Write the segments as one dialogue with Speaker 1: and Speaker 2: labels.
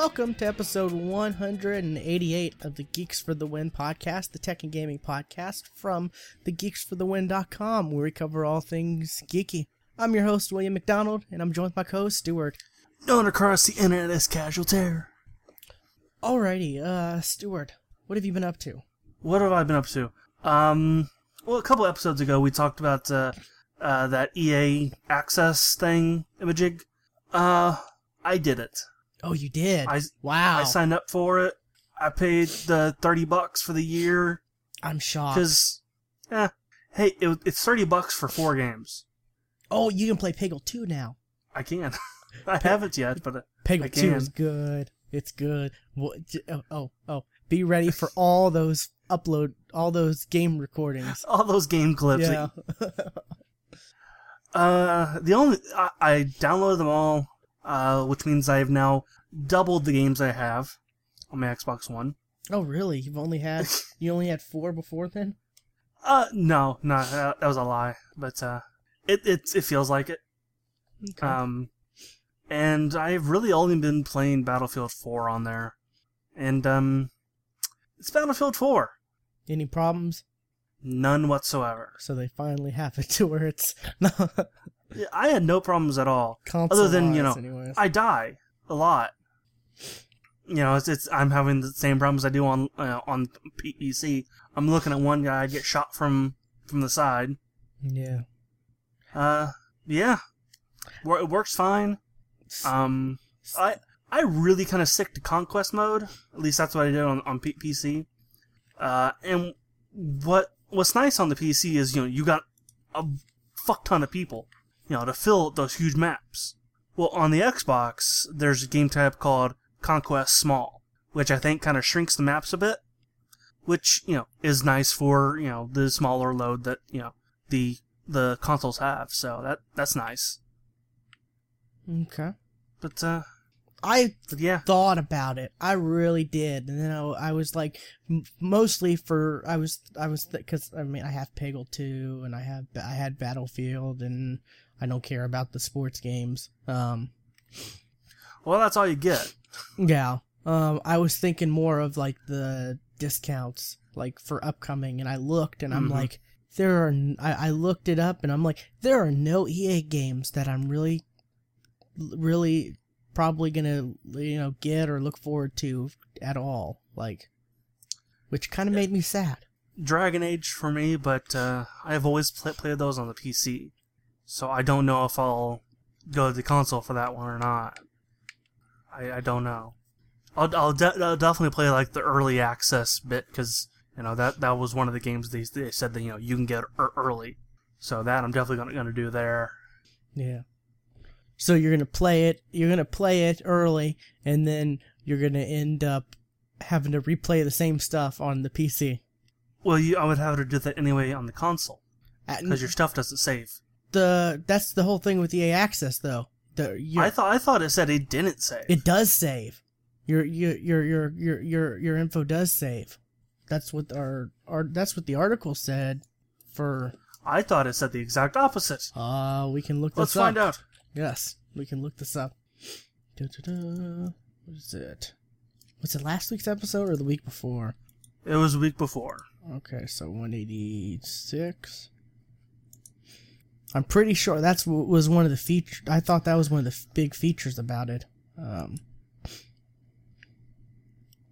Speaker 1: Welcome to episode 188 of the Geeks for the Win podcast, the tech and gaming podcast from thegeeksforthewin.com, where we cover all things geeky. I'm your host, William McDonald, and I'm joined by my co-host, Stuart.
Speaker 2: Known across the internet as Casual Terror.
Speaker 1: Alrighty, uh, Stuart, what have you been up to?
Speaker 2: What have I been up to? Um, well, a couple episodes ago we talked about uh, uh, that EA Access thing, Imagig. Uh, I did it.
Speaker 1: Oh, you did?
Speaker 2: I
Speaker 1: wow.
Speaker 2: I signed up for it. I paid the thirty bucks for the year
Speaker 1: I'm shocked.
Speaker 2: because, eh, hey, it, it's thirty bucks for four games.
Speaker 1: Oh, you can play Peggle 2 now.
Speaker 2: I can. I haven't yet, but
Speaker 1: Peggle
Speaker 2: I
Speaker 1: 2
Speaker 2: can.
Speaker 1: is good. It's good. What, oh, oh, oh. Be ready for all those upload, all those game recordings.
Speaker 2: all those game clips.
Speaker 1: Yeah.
Speaker 2: Uh, the only I, I downloaded them all, uh, which means I have now doubled the games I have on my Xbox One.
Speaker 1: oh, really? You've only had, you only had four before then?
Speaker 2: Uh, no, no, that, that was a lie. But uh, it it it feels like it.
Speaker 1: Okay.
Speaker 2: Um, and I've really only been playing Battlefield 4 on there, and um, it's Battlefield 4,
Speaker 1: Any problems?
Speaker 2: none whatsoever.
Speaker 1: So they finally have it to where it's
Speaker 2: I had no problems at all.
Speaker 1: console
Speaker 2: Other than, you know,
Speaker 1: anyways.
Speaker 2: I die a lot. You know, it's, it's I'm having the same problems I do on uh, on PC. I'm looking at one guy get shot from from the side.
Speaker 1: yeah.
Speaker 2: Uh, yeah, it works fine. Um, I I really kind of sick to conquest mode. At least that's what I did on on P- PC. Uh, and what what's nice on the PC is you know you got a fuck ton of people, you know, to fill those huge maps. Well, on the Xbox, there's a game type called Conquest Small, which I think kind of shrinks the maps a bit, which you know is nice for you know the smaller load that you know the the consoles have. So that that's nice.
Speaker 1: Okay.
Speaker 2: But uh,
Speaker 1: I
Speaker 2: yeah,
Speaker 1: thought about it. I really did, and then I, I was like, m- mostly for I was I was because I mean I have Peggle 2 and I have I had Battlefield and I don't care about the sports games. Um,
Speaker 2: well that's all you get.
Speaker 1: yeah. Um, I was thinking more of like the discounts, like for upcoming, and I looked and I'm
Speaker 2: Mhm.
Speaker 1: like, there are. n- I, I looked it up and I'm like, there are no EA games that I'm really, really probably gonna you know get or look forward to at all. Like, which kind of made me sad.
Speaker 2: Dragon Age for me, but uh, I've always pl- played those on the PC, so I don't know if I'll go to the console for that one or not. I, I don't know. I'll I'll, de- I'll definitely play like the early access bit because you know that that was one of the games they they said that you know you can get er- early, so that I'm definitely gonna gonna do there.
Speaker 1: Yeah. So you're gonna play it. You're gonna play it early, and then you're gonna end up having to replay the same stuff on the PC.
Speaker 2: Well, you I would have to do that anyway on the console because your stuff doesn't save.
Speaker 1: The that's the whole thing with EA Access though. The
Speaker 2: I thought I thought it said it didn't save.
Speaker 1: it does save. Your your your your your your your info does save. That's what our our that's what the article said. For
Speaker 2: I thought it said the exact opposite.
Speaker 1: uh, we can look this up.
Speaker 2: Let's
Speaker 1: up.
Speaker 2: find out.
Speaker 1: Yes, we can look this up. Da-da-da. What is it? Was it last week's episode or the week before?
Speaker 2: It was week before.
Speaker 1: Okay, so 186. I'm pretty sure that's was one of the features. I thought that was one of the f- big features about it. Um,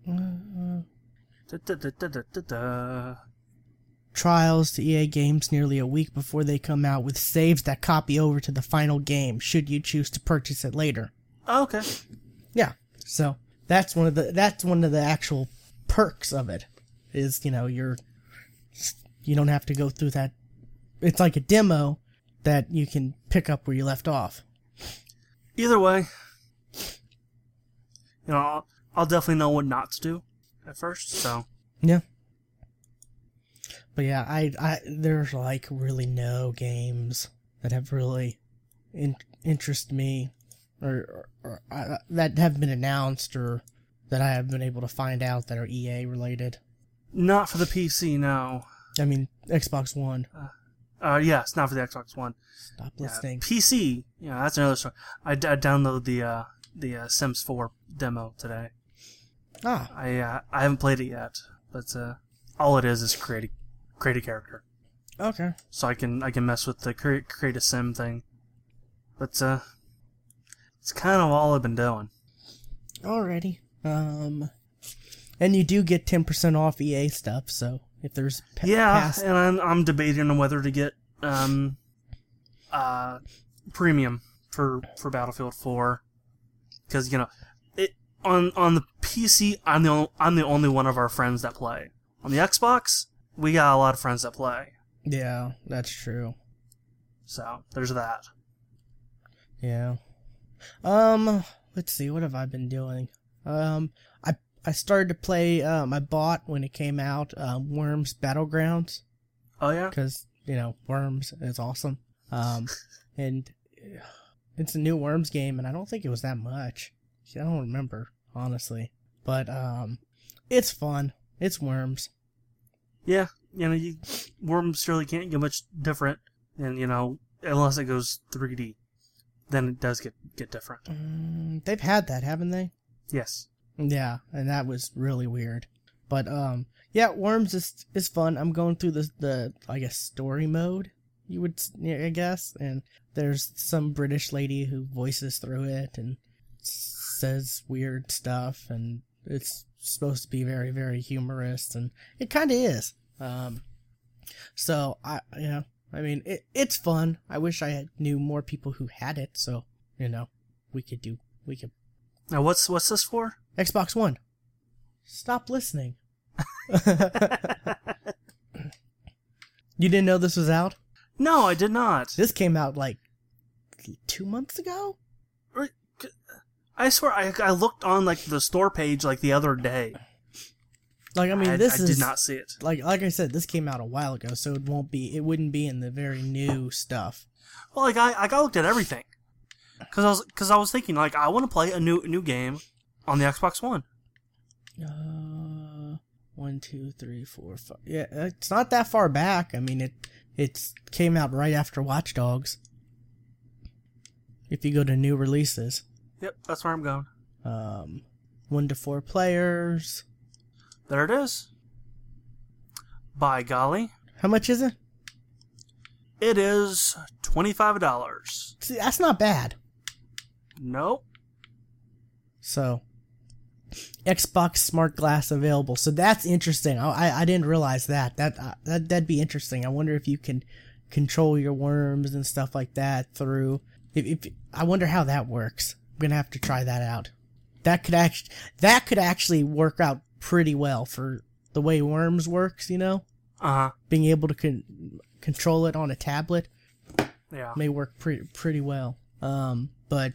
Speaker 1: uh,
Speaker 2: Da-da-da-da-da-da.
Speaker 1: trials to EA games nearly a week before they come out with saves that copy over to the final game should you choose to purchase it later.
Speaker 2: Oh, okay.
Speaker 1: Yeah. So that's one of the that's one of the actual perks of it is you know you're you don't have to go through that. It's like a demo that you can pick up where you left off.
Speaker 2: Either way, you know, I'll, I'll definitely know what not to do at first. So
Speaker 1: Yeah. But yeah, I I there's like really no games that have really in, interest me or, or, or uh, that have been announced or that I have been able to find out that are EA related.
Speaker 2: not for the PC. No.
Speaker 1: I mean, Xbox One.
Speaker 2: Uh, yes, not for the Xbox One.
Speaker 1: Stop
Speaker 2: Yeah,
Speaker 1: listening.
Speaker 2: PC. Yeah, that's another story. I, d- I downloaded the uh, the uh, Sims 4 demo today.
Speaker 1: Ah,
Speaker 2: I uh, I haven't played it yet, but uh, all it is is create a, create a character,
Speaker 1: okay.
Speaker 2: so I can I can mess with the create create a sim thing. But uh, it's kind of all I've been doing.
Speaker 1: Alrighty. Um, and you do get ten percent off EA stuff. So if there's pa-
Speaker 2: Yeah,
Speaker 1: past,
Speaker 2: and I'm I'm debating on whether to get um uh premium for for Battlefield 4 because you know it on on the PC I'm the only, I'm the only one of our friends that play. On the Xbox, we got a lot of friends that play.
Speaker 1: yeah, that's true.
Speaker 2: So, there's that.
Speaker 1: Yeah. Um, let's see. What have I been doing? Um, I I started to play. Um, I bought when it came out. Um, Worms Battlegrounds
Speaker 2: Oh yeah.
Speaker 1: because you know Worms is awesome. Um, and uh, it's a new Worms game, and I don't think it was that much. I don't remember honestly, but um, it's fun. It's Worms.
Speaker 2: Yeah, you know, you Worms surely can't get much different and you know, unless it goes 3D. Then it does get get different.
Speaker 1: Mm, they've had that, haven't they?
Speaker 2: Yes.
Speaker 1: Yeah, and that was really weird. But um, yeah, Worms is is fun. I'm going through the the I guess story mode. You would I guess, and there's some British lady who voices through it and says weird stuff, and it's supposed to be very very humorous, and it kind of is. Um, so I you know I mean it it's fun. I wish I knew more people who had it, so you know we could do we could
Speaker 2: Now what's what's this for?
Speaker 1: Xbox One. Stop listening. you didn't know this was out?
Speaker 2: no, I did not.
Speaker 1: This came out like two months ago?
Speaker 2: I swear, I, I looked on like the store page like the other day.
Speaker 1: Like I mean
Speaker 2: I,
Speaker 1: this
Speaker 2: I
Speaker 1: is
Speaker 2: did not see it.
Speaker 1: like like I said, this came out a while ago, so it won't be it wouldn't be in the very new stuff.
Speaker 2: Well, like I, I looked at everything because I was because I was thinking like I want to play a new new game on the Xbox One.
Speaker 1: Uh one, two, three, four, five. Yeah, it's not that far back. I mean it it's came out right after Watch Dogs. If you go to new releases.
Speaker 2: Yep, that's where I'm going.
Speaker 1: um, one to four players.
Speaker 2: There it is. By golly,
Speaker 1: How much is it?
Speaker 2: it is twenty five dollars.
Speaker 1: See, that's not bad.
Speaker 2: Nope.
Speaker 1: So, Xbox Smart Glass available. So that's interesting. I I, didn't realize that. That uh, that that'd be interesting. I wonder if you can control your worms and stuff like that through. If, if I wonder how that works. I'm gonna have to try that out. That could actually that could actually work out pretty well for the way worms works. You know,
Speaker 2: Uh huh.
Speaker 1: being able to con- control it on a tablet.
Speaker 2: Yeah.
Speaker 1: may work pretty pretty well. Um, but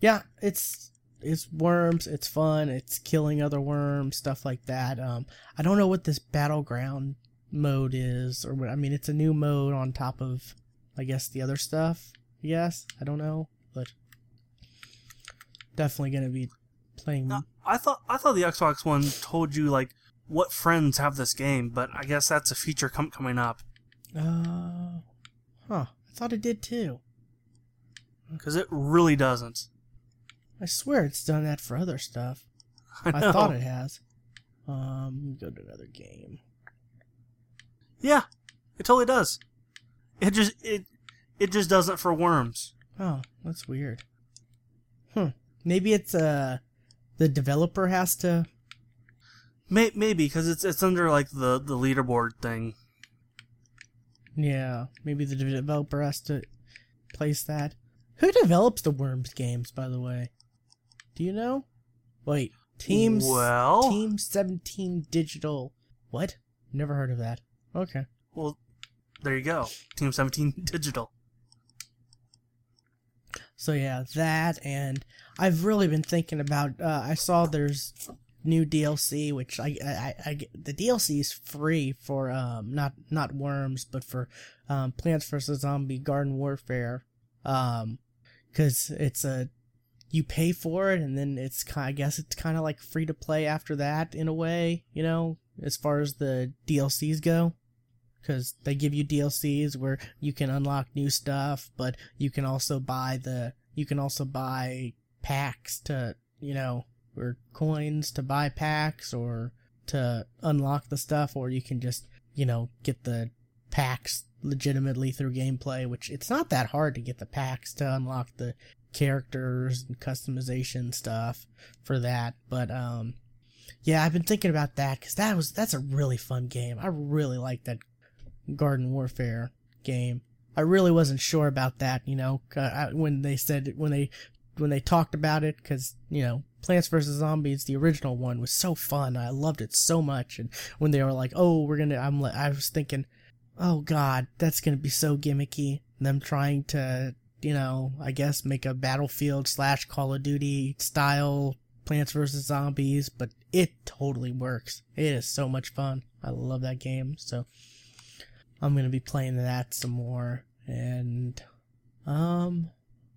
Speaker 1: yeah, it's it's worms. It's fun. It's killing other worms, stuff like that. Um, I don't know what this battleground mode is, or what. I mean, it's a new mode on top of, I guess, the other stuff. Yes, I don't know, but definitely gonna be playing.
Speaker 2: No, I thought I thought the Xbox One told you like what friends have this game, but I guess that's a feature com- coming up
Speaker 1: Uh, huh. I thought it did too.
Speaker 2: because it really doesn't.
Speaker 1: I swear it's done that for other stuff.
Speaker 2: I,
Speaker 1: I thought it has. Um, go to another game.
Speaker 2: Yeah, it totally does. It just it it just doesn't for worms.
Speaker 1: Oh, that's weird. Hmm. Maybe it's uh the developer has to.
Speaker 2: May- maybe because it's it's under like the the leaderboard thing.
Speaker 1: Yeah, maybe the developer has to place that. Who develops the Worms games, by the way? Do you know? Wait, Teams.
Speaker 2: Well-
Speaker 1: Team Seventeen Digital. What? Never heard of that. Okay.
Speaker 2: Well, there you go. Team Seventeen Digital.
Speaker 1: So yeah, that and I've really been thinking about. Uh, I saw there's new DLC, which I, I, I get the DLC is free for um not not worms, but for um Plants vs Zombie Garden Warfare, um, because it's a you pay for it and then it's kind I guess it's kind of like free to play after that in a way, you know, as far as the DLCs go. Because they give you DLCs where you can unlock new stuff, but you can also buy the you can also buy packs to you know or coins to buy packs or to unlock the stuff, or you can just, you know, get the packs legitimately through gameplay, which it's not that hard to get the packs to unlock the characters and customization stuff for that. But, um, yeah, I've been thinking about that because that was, that's a really fun game. I really like that Garden Warfare game. I really wasn't sure about that, you know, when they said, when they, when they talked about it, because, you know, Plants vs. Zombies, the original one, was so fun. I loved it so much. And when they were like, oh, we're gonna, I'm, I was thinking, oh god, that's gonna be so gimmicky. Them trying to, you know, I guess make a Battlefield slash Call of Duty style Plants vs. Zombies, but it totally works. It is so much fun. I love that game. So I'm gonna be playing that some more. And, um,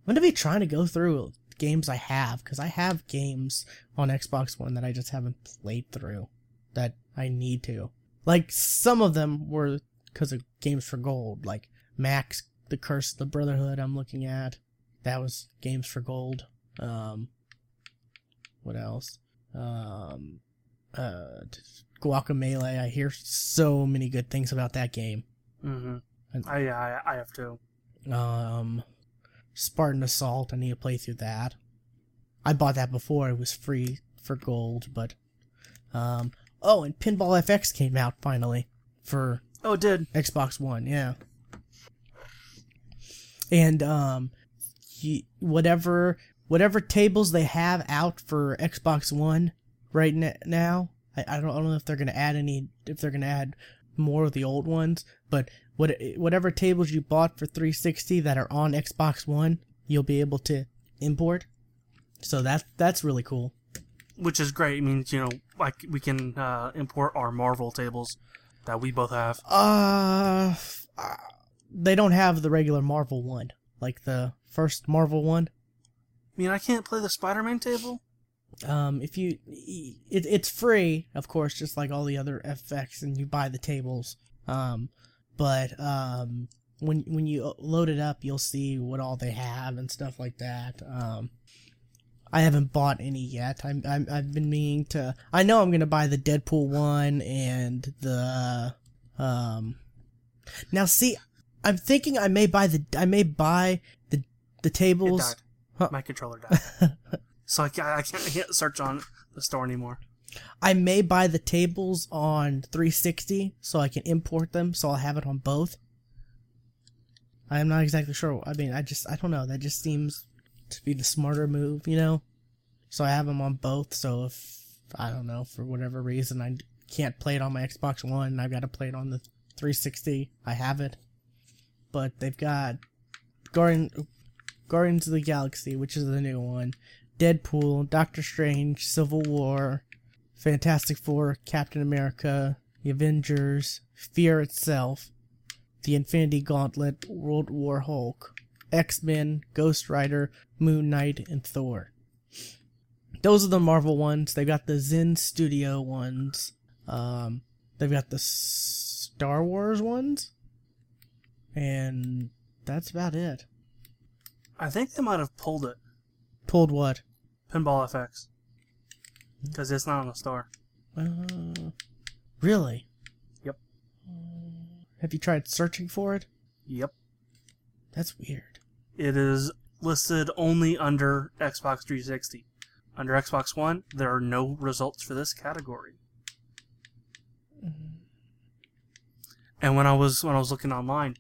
Speaker 1: I'm gonna be trying to go through games I have because I have games on Xbox One that I just haven't played through that I need to. Like some of them were because of Games for Gold, like Max, The Curse of the Brotherhood. I'm looking at that was Games for Gold. Um, what else? Um, uh, Guacamelee. I hear so many good things about that game.
Speaker 2: Mm-hmm. I, I I have to.
Speaker 1: Um, Spartan Assault. I need to play through that. I bought that before it was free for gold, but um oh, and Pinball FX came out finally for
Speaker 2: Oh, it did.
Speaker 1: Xbox One, yeah. And um whatever whatever tables they have out for Xbox One right now, I, I don't I don't know if they're going to add any if they're going to add more of the old ones, but what whatever tables you bought for 360 that are on Xbox One, you'll be able to import. So that that's really cool.
Speaker 2: Which is great. It means you know, like we can uh, import our Marvel tables that we both have.
Speaker 1: Uh, they don't have the regular Marvel one, like the first Marvel one.
Speaker 2: I mean, I can't play the Spider-Man table.
Speaker 1: Um, if you, it, it's free, of course, just like all the other FX, and you buy the tables. Um, but um, when when you load it up, you'll see what all they have and stuff like that. Um, I haven't bought any yet. I'm, I'm I've been meaning to. I know I'm gonna buy the Deadpool one and the um. Now see, I'm thinking I may buy the I may buy the the tables.
Speaker 2: Huh. My controller died, so I can't, I can't I search on the store anymore.
Speaker 1: I may buy the tables on 360 so I can import them so I'll have it on both. I'm not exactly sure. I mean, I just, I don't know. That just seems to be the smarter move, you know? So I have them on both. So if, I don't know, for whatever reason, I can't play it on my Xbox One, I've got to play it on the 360, I have it. But they've got Guardian, Guardians of the Galaxy, which is the new one, Deadpool, Doctor Strange, Civil War, Fantastic Four, Captain America, The Avengers, Fear itself, The Infinity Gauntlet, World War Hulk, X Men, Ghost Rider, Moon Knight, and Thor. Those are the Marvel ones. They've got the Zen Studio ones. Um, they've got the Star Wars ones. And that's about it.
Speaker 2: I think they might have pulled it.
Speaker 1: Pulled what?
Speaker 2: Pinball FX. Because it's not on the store.
Speaker 1: Uh, really?
Speaker 2: Yep.
Speaker 1: Have you tried searching for it?
Speaker 2: Yep.
Speaker 1: That's weird.
Speaker 2: It is listed only under Xbox 360. Under Xbox One, there are no results for this category. Mm-hmm. And when I was when I was looking online,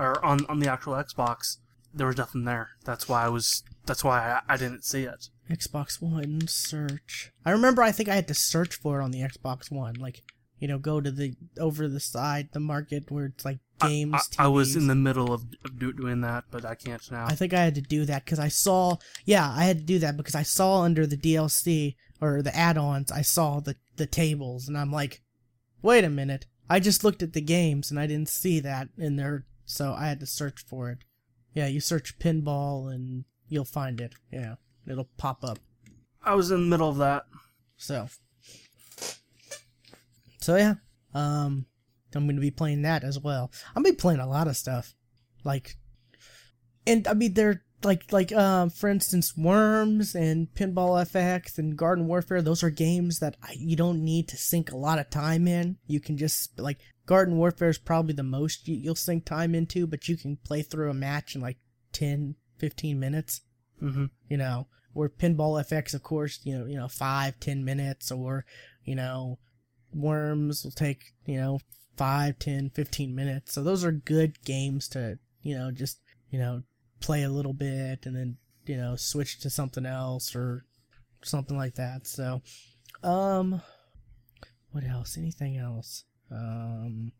Speaker 2: or on on the actual Xbox, there was nothing there. That's why I was. That's why I, I didn't see it.
Speaker 1: Xbox One search. I remember I think I had to search for it on the Xbox One. Like, you know, go to the over the side, the market where it's like games.
Speaker 2: I, I, I was in the middle of, of doing that, but I can't now.
Speaker 1: I think I had to do that because I saw. Yeah, I had to do that because I saw under the DLC or the add-ons, I saw the the tables, and I'm like, wait a minute. I just looked at the games and I didn't see that in there, so I had to search for it. Yeah, you search pinball and you'll find it. Yeah it'll pop up.
Speaker 2: I was in the middle of that.
Speaker 1: So. So yeah. Um I'm gonna be playing that as well. I'm gonna be playing a lot of stuff. Like and I mean they're like like um for instance worms and pinball fx and garden warfare those are games that I, you don't need to sink a lot of time in you can just like garden warfare is probably the most you, you'll sink time into but you can play through a match in like 10 15 minutes.
Speaker 2: Hmm
Speaker 1: you know or pinball fx of course you know you know five ten minutes or you know worms will take you know five ten fifteen minutes. So those are good games to you know just you know play a little bit and then you know switch to something else or something like that. So um what else? Anything else um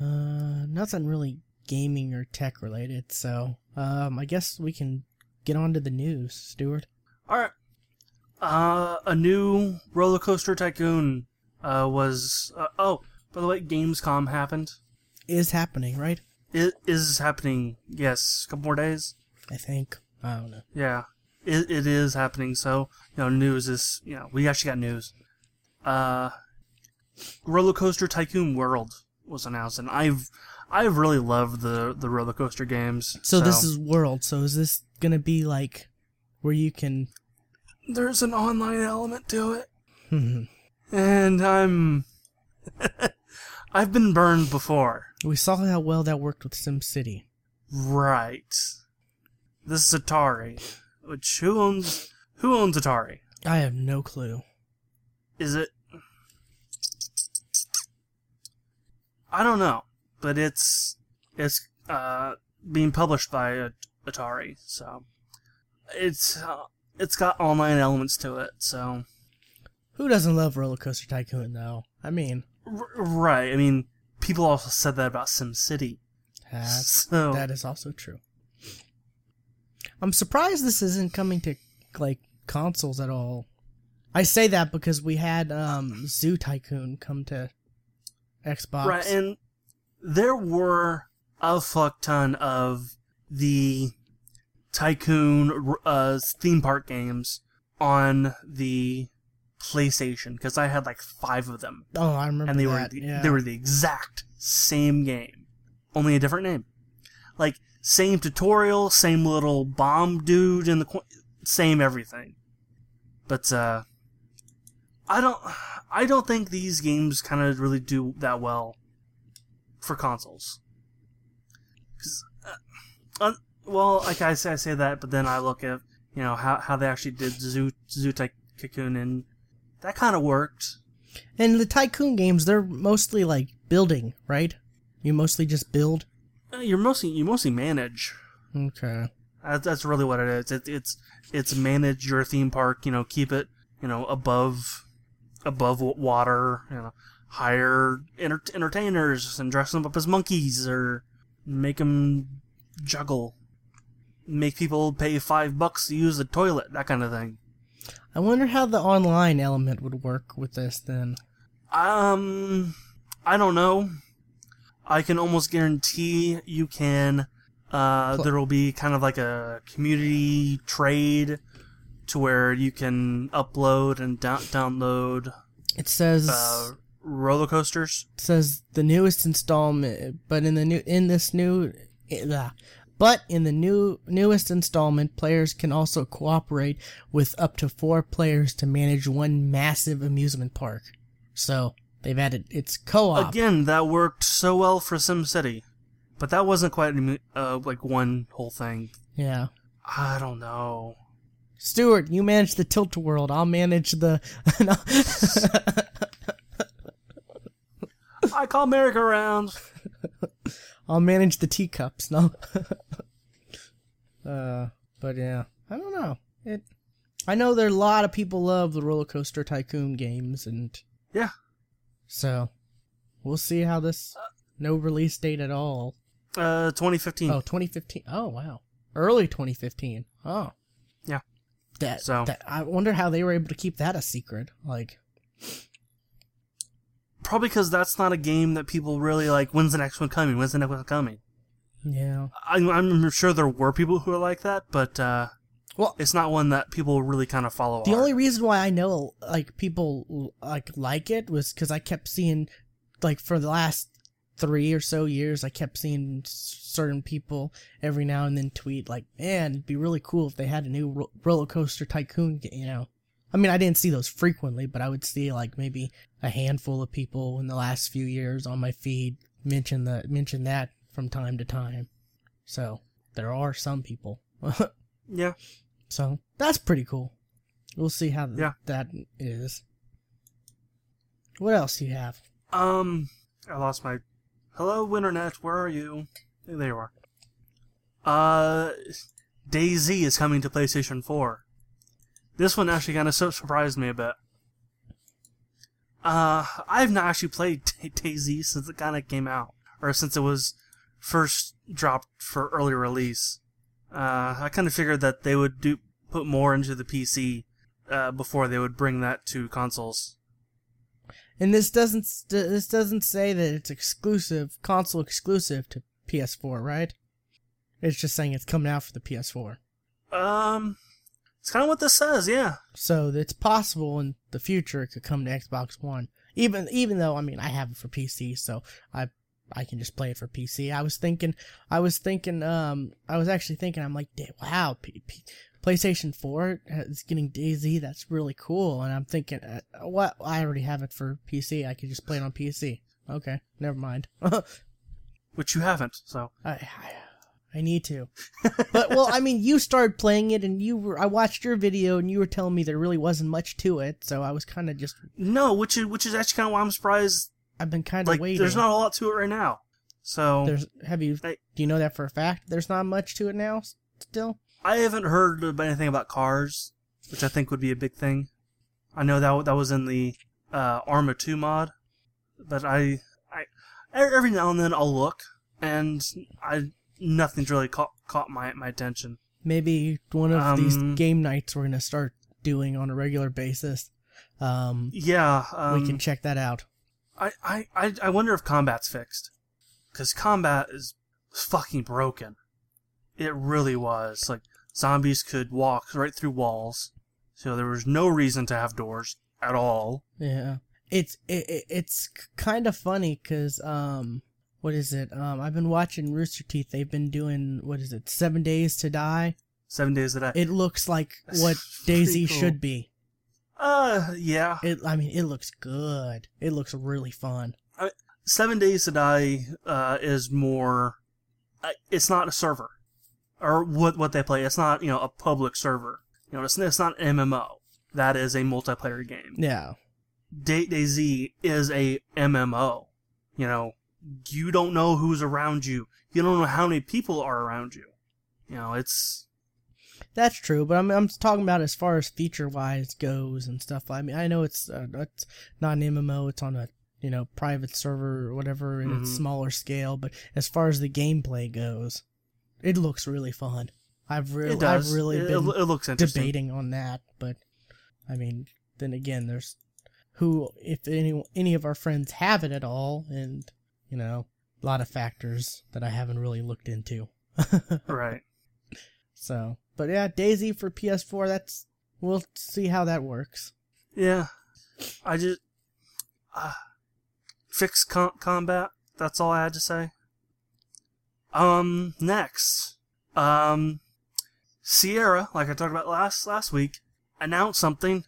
Speaker 1: uh nothing really gaming or tech related so um i guess we can get on to the news stuart
Speaker 2: All right. Uh, a new roller coaster tycoon uh, was. Uh, oh, by the way, Gamescom happened.
Speaker 1: is happening right
Speaker 2: It is happening. Yes, a couple more days.
Speaker 1: i think i don't know
Speaker 2: Yeah, it, it is happening. So you know, news is you know we actually got news. Uh, roller coaster tycoon world was announced, and I've I've really loved the the roller coaster games.
Speaker 1: so this is world so is this gonna be like where you can
Speaker 2: there's an online element to it.
Speaker 1: hmm,
Speaker 2: and I'm I've been burned before.
Speaker 1: we saw how well that worked with SimCity.
Speaker 2: Right. This is Atari. Which who owns who owns Atari?
Speaker 1: I have no clue.
Speaker 2: Is it I don't know, but it's it's uh being published by Atari, so it's uh, it's got online elements to it, so
Speaker 1: Who doesn't love Roller Coaster Tycoon though? I mean,
Speaker 2: R- right. I mean, people also said that about SimCity.
Speaker 1: that's,
Speaker 2: So
Speaker 1: that is also true. I'm surprised this isn't coming to like consoles at all. I say that because we had um Zoo Tycoon come to Xbox.
Speaker 2: Right, and there were a fuck ton of the tycoon uh, theme park games on the PlayStation because I had like five of them,
Speaker 1: oh, I remember
Speaker 2: and they
Speaker 1: that.
Speaker 2: were the,
Speaker 1: yeah.
Speaker 2: they were the exact same game, only a different name. Like same tutorial, same little bomb dude in the same everything. But uh, I don't I don't think these games kind of really do that well for consoles. 'Cause, uh, uh, well, like I say, I say that, but then I look at you know how how they actually did Zoo Zoo Tycoon, and that kind of worked.
Speaker 1: And the Tycoon games, they're mostly like building, right? You mostly just build.
Speaker 2: Uh, You're mostly you mostly manage.
Speaker 1: Okay.
Speaker 2: That's, that's really what it is. It, it's it's manage your theme park. You know, keep it you know above above water. You know, hire enter- entertainers and dress them up as monkeys or make them juggle. Make people pay five bucks to use the toilet. That kind of thing.
Speaker 1: I wonder how the online element would work with this then.
Speaker 2: Um, I don't know. I can almost guarantee you can. Uh, there will be kind of like a community trade to where you can upload and down- download
Speaker 1: It says
Speaker 2: uh, roller coasters.
Speaker 1: it says the newest installment, but in the new in this new, blah. but in the new newest installment, players can also cooperate with up to four players to manage one massive amusement park. So they've added it's co-op.
Speaker 2: Again, that worked so well for SimCity, but that wasn't quite uh, like one whole thing.
Speaker 1: Yeah.
Speaker 2: I don't know.
Speaker 1: Stuart, you manage the tilt world. I'll manage the.
Speaker 2: I call merry-go-rounds.
Speaker 1: I'll manage the teacups. No. uh, but yeah, I don't know. It. I know there are a lot of people love the roller coaster tycoon games, and
Speaker 2: Yeah.
Speaker 1: so we'll see how this. No release date at all.
Speaker 2: Uh, 2015.
Speaker 1: Oh, 2015. Oh, wow. Early 2015. Oh. That,
Speaker 2: So-
Speaker 1: that I wonder how they were able to keep that a secret. Like,
Speaker 2: Probably because that's not a game that people really like. When's the next one coming? When's the next one coming?
Speaker 1: yeah.
Speaker 2: I'm, I'm sure there were people who are like that, but uh,
Speaker 1: Well,
Speaker 2: it's not one that people really kind of follow.
Speaker 1: The
Speaker 2: hard.
Speaker 1: only reason why I know like people like like it was because I kept seeing like for the last three or so years, I kept seeing certain people every now and then tweet like, "Man, it'd be really cool if they had a new ro- roller coaster tycoon." ga-" You know, I mean, I didn't see those frequently, but I would see like maybe a handful of people in the last few years on my feed mention the mention that from time to time. So there are some people.
Speaker 2: Yeah.
Speaker 1: so that's pretty cool. We'll see how th-
Speaker 2: Yeah.
Speaker 1: that is. What else do you have?
Speaker 2: Um, I lost my. Hello, Winternet. Where are you? There you are. Uh, DayZ is coming to PlayStation 4. This one actually kind of surprised me a bit. Uh, I've not actually played Day- DayZ since it kind of came out, or since it was first dropped for early release. Uh, I kind of figured that they would do put more into the PC uh, before they would bring that to consoles.
Speaker 1: And this doesn't this doesn't say that it's exclusive console exclusive to PS4, right? It's just saying it's coming out for the PS4.
Speaker 2: Um, it's kind of what this says, yeah.
Speaker 1: So it's possible in the future it could come to Xbox One. Even even though I mean I have it for PC, so I I can just play it for PC. I was thinking I was thinking um I was actually thinking I'm like "Da- wow P- P- PlayStation 4 is getting DayZ. That's really cool. And I'm thinking uh, what I already have it for PC. I could just play it on PC. Okay, never mind.
Speaker 2: Which you haven't, so.
Speaker 1: I, I I need to. But well, I mean, you started playing it, and you were. I watched your video, and you were telling me there really wasn't much to it. So I was kind of just.
Speaker 2: No, which is, which is actually kind of why I'm surprised.
Speaker 1: I've been kind of
Speaker 2: Like,
Speaker 1: waiting.
Speaker 2: there's not a lot to it right now. So,
Speaker 1: There's. Have you?
Speaker 2: I-
Speaker 1: do you know that for a fact? There's not much to it now. Still.
Speaker 2: I haven't heard of anything about cars, which I think would be a big thing. I know that that was in the uh, Arma 2 mod, but I, I every now and then I'll look, and I nothing's really caught caught my my attention.
Speaker 1: Maybe one of these
Speaker 2: Um,
Speaker 1: game nights we're gonna start doing on a regular basis. Um,
Speaker 2: Yeah, um,
Speaker 1: we can check that out.
Speaker 2: I, I, I I wonder if combat's fixed. Because combat is fucking broken. It really was. Like, zombies could walk right through walls. So there was no reason to have doors at all.
Speaker 1: Yeah, it's it, it it's kind of funny because um, what is it? Um, I've been watching Rooster Teeth. They've been doing what is it? Seven Days to Die.
Speaker 2: Seven days to die.
Speaker 1: It looks like
Speaker 2: That's
Speaker 1: what DayZ
Speaker 2: cool.
Speaker 1: should be.
Speaker 2: Uh, yeah.
Speaker 1: It, I mean, it looks good. It looks really fun.
Speaker 2: Seven days to die uh, is more. Uh, it's not a server. Or what what they play. It's not, you know, a public server. You know, it's, it's not an MMO. That is a multiplayer game.
Speaker 1: Yeah,
Speaker 2: Date Day Z is a MMO. You know, you don't know who's around you. You don't know how many people are around you. You know, it's
Speaker 1: that's true. But I'm I'm talking about as far as feature wise goes and stuff. I mean, I know it's uh, it's not an MMO. It's on a you know private server or whatever, and it's
Speaker 2: Mhm.
Speaker 1: smaller scale. But as far as the gameplay goes, it looks really fun. I've really. I've really
Speaker 2: it,
Speaker 1: been
Speaker 2: it looks
Speaker 1: debating on that, but I mean, then again, there's who, if any, any of our friends have it at all, and you know, a lot of factors that I haven't really looked into.
Speaker 2: Right.
Speaker 1: So, but yeah, DayZ for PS4. That's we'll see how that works.
Speaker 2: Yeah. I just uh, fix com- combat. That's all I had to say. Um, next, um, Sierra, like I talked about last last week, announced something,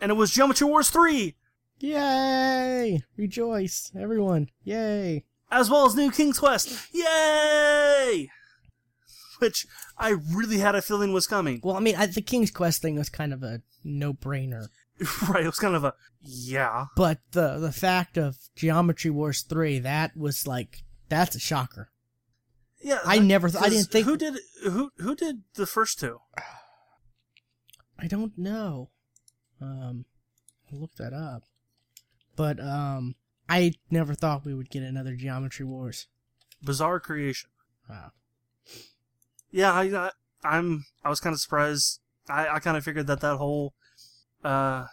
Speaker 2: and it was Geometry Wars three,
Speaker 1: Yay! Rejoice, everyone! Yay!
Speaker 2: as well as New King's Quest. Yay! Which I really had a feeling was coming.
Speaker 1: Well, I mean, I, the King's Quest thing was kind of a no-brainer,
Speaker 2: right, it was kind of a yeah.
Speaker 1: but the the fact of Geometry Wars three that was like that's a shocker.
Speaker 2: Yeah,
Speaker 1: I never th- I didn't think-
Speaker 2: who did who who did the first two.
Speaker 1: I don't know. Um, I'll look that up. But um, I never thought we would get another Geometry Wars.
Speaker 2: Bizarre creation.
Speaker 1: Wow.
Speaker 2: Yeah, I, I I'm I was kind of surprised. I I kind of figured that that whole uh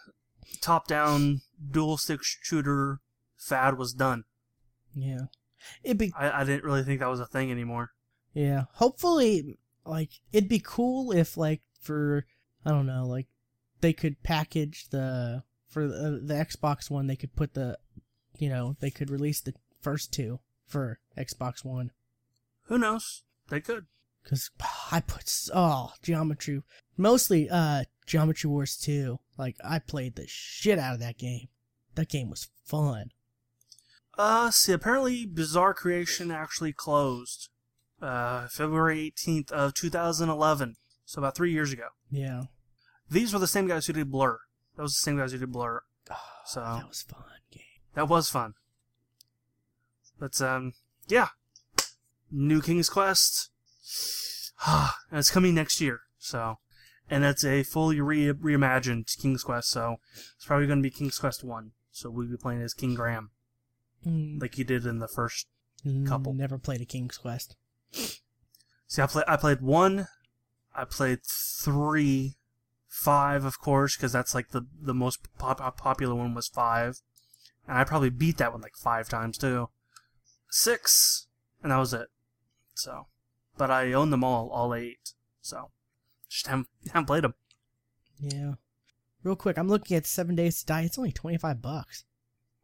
Speaker 2: top down dual stick shooter fad was done.
Speaker 1: Yeah. It'd be
Speaker 2: I I didn't really think that was a thing anymore.
Speaker 1: yeah. Hopefully, like it'd be cool if like for I don't know like they could package the for the, the Xbox one they could put the you know they could release the first two for Xbox One.
Speaker 2: Who knows? They could.
Speaker 1: Cause I put oh Geometry, mostly uh Geometry Wars 2. Like I played the shit out of that game. That game was fun.
Speaker 2: Uh, see, apparently Bizarre Creation actually closed, uh, February 18th of 2011. So about three years ago.
Speaker 1: Yeah.
Speaker 2: These were the same guys who did Blur. That was the same guys who did Blur.
Speaker 1: Oh,
Speaker 2: So-
Speaker 1: that was fun game.
Speaker 2: That was fun. But, um, yeah. New King's Quest. Ah, and it's coming next year, so. And it's a fully re- reimagined King's Quest, so it's probably going to be King's Quest 1. So we'll be playing as King Graham,
Speaker 1: Mm,
Speaker 2: like you did in the first.
Speaker 1: Mm,
Speaker 2: couple.
Speaker 1: Never played a King's Quest.
Speaker 2: See, I, play, I played 1, I played 3, 5, of course, because that's like the, the most pop- uh, popular one was 5. And I probably beat that one like 5 times too. 6, and that was it. So, but I own them all, all 8. So, just haven't, haven't played them.
Speaker 1: Yeah. Real quick, I'm looking at Seven Days to Die. It's only 25 bucks.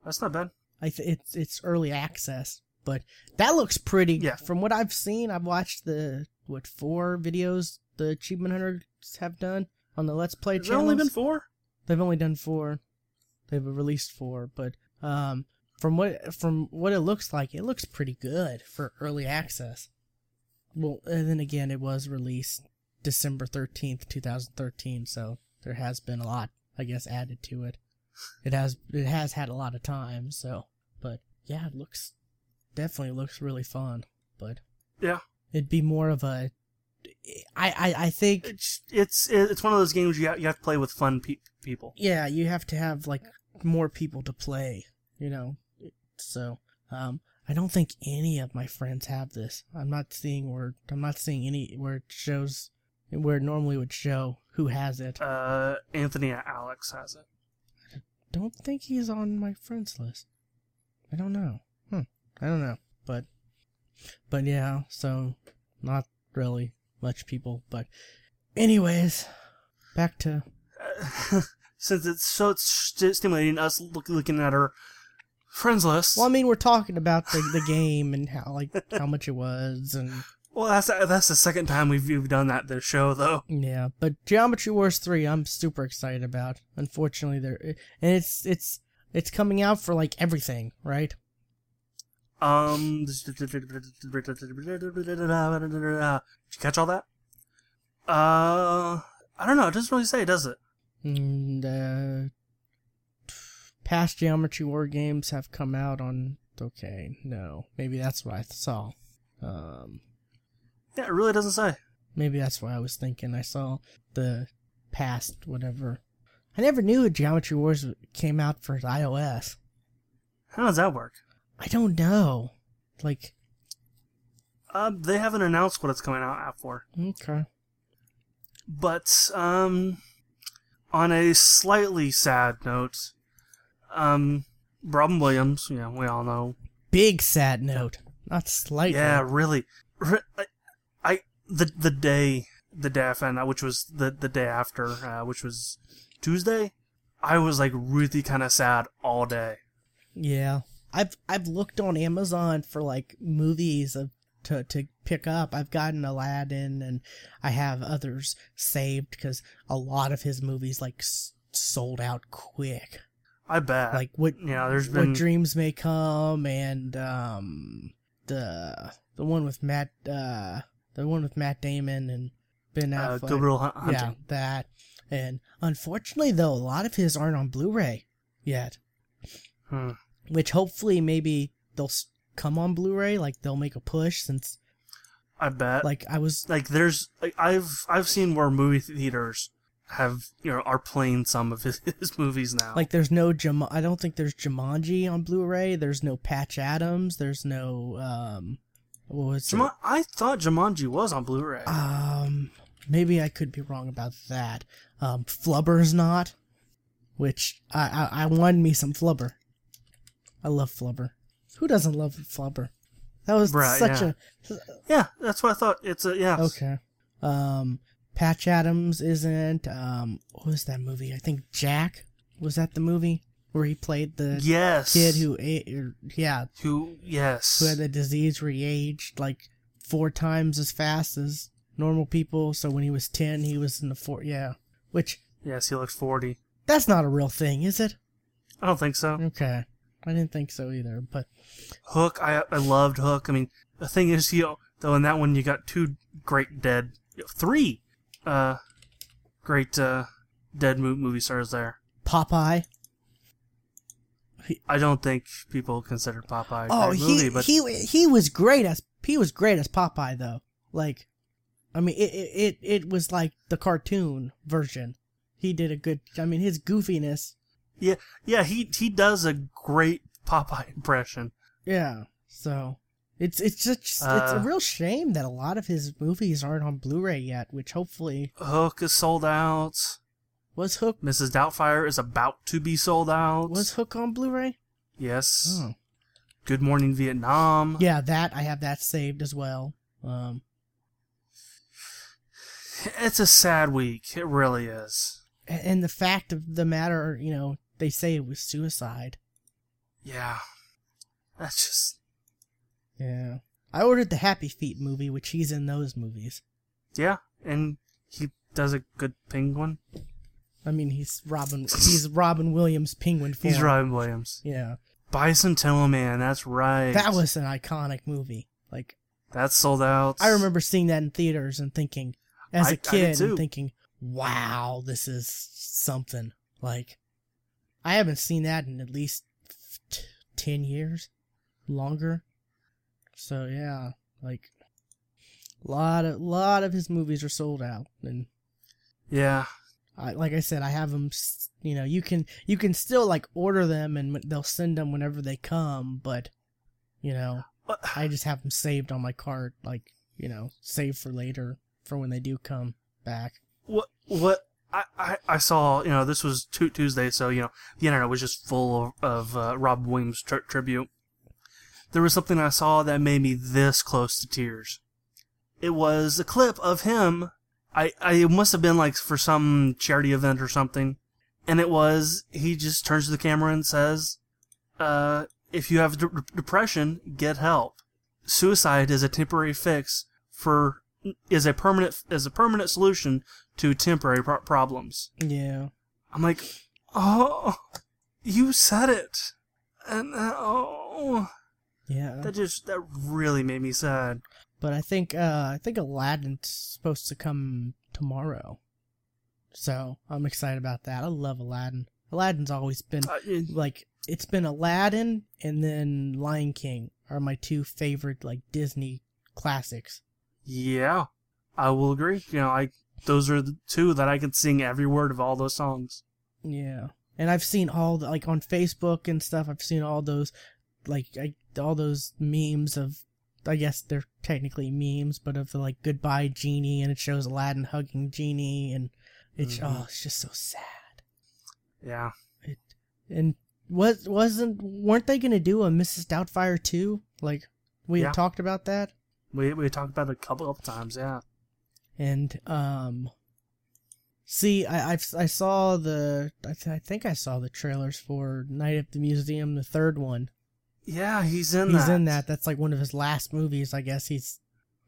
Speaker 2: That's not bad.
Speaker 1: I th- it's it's early access, but that looks pretty.
Speaker 2: Yeah.
Speaker 1: From what I've seen, I've watched the what four videos the achievement hunters have done on the Let's Play channel.
Speaker 2: only been 4?
Speaker 1: They've only done four. They've released four, but um, from what from what it looks like, it looks pretty good for early access. Well, and then again, it was released December thirteenth, two thousand thirteen. So there has been a lot, I guess, added to it. It has it has had a lot of time. So, but yeah, it looks definitely looks really fun. But
Speaker 2: Yeah.
Speaker 1: it'd be more of a. I I I think
Speaker 2: It's, it's, it's one of those games you have, you have to play with fun pe- people.
Speaker 1: yeah, you have to have like more people to play, you know. So, um, I don't think any of my friends have this. I'm not seeing where I'm not seeing any where it shows where it normally would show who has it.
Speaker 2: Uh, Anthony Alex has it.
Speaker 1: I don't think he's on my friends list. I don't know. Hmm. I don't know, but but yeah. So not really much people, but anyways, back to
Speaker 2: since it's so st- stimulating us look, looking at our friends list.
Speaker 1: Well, I mean, we're talking about the, the game and how like how much it was, and
Speaker 2: Well, that's that's the second time we've, we've done that this show though.
Speaker 1: yeah. But Geometry Wars three, I'm super excited about. Unfortunately, there and it's it's it's coming out for like everything, right?
Speaker 2: Um, did you catch all that? Uh, I don't know. It doesn't really say, does it?
Speaker 1: And uh, past Geometry War games have come out on. Okay, no, maybe that's what I saw. Um,
Speaker 2: Yeah, it really doesn't say.
Speaker 1: maybe that's what I was thinking. I saw the past whatever. I never knew Geometry Wars came out for iOS.
Speaker 2: How does that work?
Speaker 1: I don't know. Like,
Speaker 2: Um, they haven't announced what it's coming out for.
Speaker 1: okay.
Speaker 2: But um, on a slightly sad note, um, Robin Williams, yeah, we all know.
Speaker 1: Big sad note. Not slightly.
Speaker 2: Yeah, really. I, I the the day the day I found out, which was the the day after, uh, which was Tuesday. I was like really kind of sad all day.
Speaker 1: Yeah. I've I've looked on Amazon for like movies of to to pick up. I've gotten Aladdin and I have others saved because a lot of his movies like s- sold out quick.
Speaker 2: I bet.
Speaker 1: Like what
Speaker 2: yeah, there's
Speaker 1: what
Speaker 2: been
Speaker 1: dreams may come and um the the one with Matt uh the one with Matt Damon and Ben
Speaker 2: uh,
Speaker 1: Affleck.
Speaker 2: Good Will Hun- Hunting.
Speaker 1: Yeah, that. And unfortunately, though, a lot of his aren't on Blu-ray yet.
Speaker 2: Hmm.
Speaker 1: Which hopefully, maybe they'll s- come on Blu-ray. Like they'll make a push since,
Speaker 2: I bet.
Speaker 1: like, I was
Speaker 2: like there's like I've I've seen where movie theaters have you know are playing some of his, his movies now.
Speaker 1: like, there's no Jum. I don't think there's Jumanji on Blu-ray. There's no Patch Adams. There's no um, what was it?
Speaker 2: I thought Jumanji was on Blu-ray.
Speaker 1: Um, maybe I could be wrong about that. Um, Flubber's not, which I I, I wanted me some Flubber. I love Flubber. Who doesn't love Flubber? That was such
Speaker 2: yeah. yeah, that's what I thought. It's a yeah.
Speaker 1: okay. Um, Patch Adams isn't. Um, what was that movie? I think Jack was that the movie. where he played the
Speaker 2: Yes.
Speaker 1: kid who ate, or, yeah,
Speaker 2: who yes.
Speaker 1: who had the disease where he aged like four times as fast as normal people. So when he was 10, he was in the four, yeah. Which,
Speaker 2: yes, he looks 40.
Speaker 1: that's not a real thing, is it?
Speaker 2: I don't think so.
Speaker 1: Okay. I didn't think so either, but
Speaker 2: Hook, I I loved Hook. I mean, the thing is, you know, though in that one you got two great dead, three, uh, great uh, dead movie stars there.
Speaker 1: Popeye.
Speaker 2: I don't think people consider Popeye a
Speaker 1: Oh, he
Speaker 2: movie, but
Speaker 1: he he was great as he was great as Popeye though. Like, I mean, it it it, it was like the cartoon version. He did a good. I mean, his goofiness.
Speaker 2: yeah, yeah, he he does a great Popeye impression.
Speaker 1: Yeah. So it's it's just it's a
Speaker 2: Uh,
Speaker 1: real shame that a lot of his movies aren't on Blu-ray yet. Which hopefully
Speaker 2: Hook is sold out.
Speaker 1: was Hook
Speaker 2: Mrs. Doubtfire is about to be sold out.
Speaker 1: was Hook on Blu-ray.
Speaker 2: yes.
Speaker 1: Oh.
Speaker 2: Good Morning Vietnam.
Speaker 1: Yeah, that I have that saved as well. Um,
Speaker 2: It's a sad week. It really is.
Speaker 1: and the fact of the matter, you know, they say it was suicide.
Speaker 2: Yeah. That's just
Speaker 1: Yeah. I ordered the Happy Feet movie, which he's in those movies.
Speaker 2: yeah, and he does a good penguin.
Speaker 1: I mean, he's Robin. He's Robin Williams' Penguin form.
Speaker 2: He's Robin Williams.
Speaker 1: Yeah,
Speaker 2: Bicentennial Man, that's right.
Speaker 1: that was an iconic movie. Like
Speaker 2: That's sold out.
Speaker 1: I remember seeing that in theaters and thinking, as
Speaker 2: I-
Speaker 1: a kid, and thinking, "Wow, this is something." Like, I haven't seen that in at least t- ten years, longer. So yeah, like, a lot of lot of his movies are sold out, and
Speaker 2: Yeah.
Speaker 1: I, like I said, I have them. You know, you can you can still like order them, and they'll send them whenever they come. But you know, I just have them saved on my cart, like you know, save for later for when they do come back.
Speaker 2: What what I, I, I saw, you know, this was Tu- Tuesday, so, you know, the internet was just full of, of uh, Rob Williams tri- tribute. There was something I saw that made me this close to tears. It was a clip of him. I, I it must have been like for some charity event or something. And it was, he just turns to the camera and says, uh, if you have d- depression, get help. Suicide is a temporary fix for is a permanent is a permanent solution to temporary pro- problems.
Speaker 1: Yeah,
Speaker 2: I'm like, oh, you said it, and uh, oh,
Speaker 1: yeah.
Speaker 2: that just that really made me sad.
Speaker 1: But I think uh I think Aladdin's supposed to come tomorrow, so I'm excited about that. I love Aladdin. Aladdin's always been
Speaker 2: Uh,
Speaker 1: like it's been Aladdin and then Lion King are my two favorite like Disney classics.
Speaker 2: yeah, I will agree. You know, I those are the two that I can sing every word of all those songs.
Speaker 1: Yeah. And I've seen all the, like on Facebook and stuff. I've seen all those like I, all those memes of I guess they're technically memes, but of the like goodbye genie and it shows Aladdin hugging genie and it's
Speaker 2: Mhm.
Speaker 1: oh it's just so sad.
Speaker 2: Yeah,
Speaker 1: It and was wasn't weren't they gonna do a Mrs. Doubtfire too? Like we
Speaker 2: Yeah.
Speaker 1: had talked about that.
Speaker 2: we we talked about it a couple of times. Yeah,
Speaker 1: And um, see, I I've, I saw the I, th- I think I saw the trailers for Night at the Museum, the third one.
Speaker 2: Yeah, he's in
Speaker 1: He's
Speaker 2: that.
Speaker 1: in that. That's like one of his last movies. I guess he's,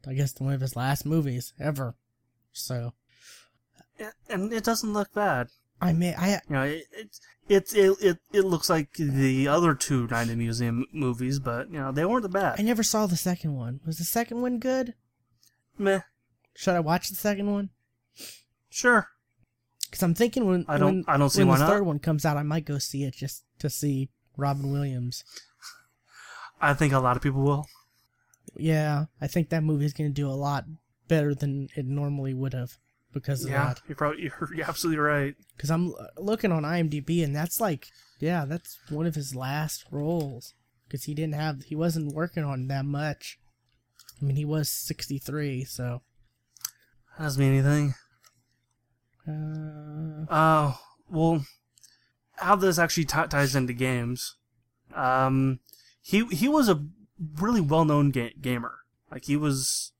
Speaker 1: I guess one of his last movies ever. So
Speaker 2: and it doesn't look bad.
Speaker 1: I mean, I
Speaker 2: You know, it it it it, it, looks like the other two Night in Museum movies, but you know they weren't the bad.
Speaker 1: I never saw the second one. Was the second one good?
Speaker 2: Meh,
Speaker 1: Should I watch the second one?
Speaker 2: sure.
Speaker 1: Because I'm thinking when
Speaker 2: I don't-
Speaker 1: when,
Speaker 2: I don't see
Speaker 1: when
Speaker 2: why
Speaker 1: the
Speaker 2: not.
Speaker 1: third one comes out, I might go see it just to see Robin Williams.
Speaker 2: I think a lot of people will.
Speaker 1: Yeah, I think that movie is going to do a lot better than it normally would have because of
Speaker 2: Yeah,
Speaker 1: that.
Speaker 2: you're probably you're, you're absolutely right.
Speaker 1: Because I'm uh, looking on IMDb, and that's like, yeah, that's one of his last roles. Because he didn't have, he wasn't working on that much. I mean, he was 63, so.
Speaker 2: that Doesn't mean anything.
Speaker 1: Uh,
Speaker 2: Oh well, how this actually t- ties into games. Um, he he was a really well known ga- gamer. Like he was.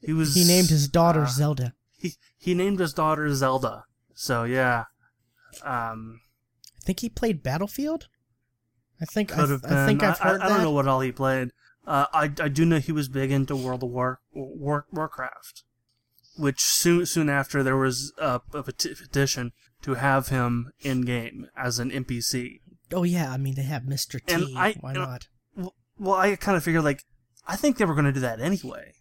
Speaker 2: He was.
Speaker 1: he named his daughter
Speaker 2: uh,
Speaker 1: Zelda.
Speaker 2: He he named his daughter Zelda. So yeah. Um.
Speaker 1: I think he played Battlefield. I think I,
Speaker 2: have
Speaker 1: I think I've heard
Speaker 2: I, I
Speaker 1: that.
Speaker 2: don't know what all he played. Uh, I I do know he was big into World of War, War Warcraft, which soon soon after there was a, a petition to have him in game as an NPC.
Speaker 1: Oh yeah, I mean they have Mr. T.
Speaker 2: And I-
Speaker 1: Why
Speaker 2: and-
Speaker 1: not?
Speaker 2: Well, I kind of figured like I think they were going to do that anyway.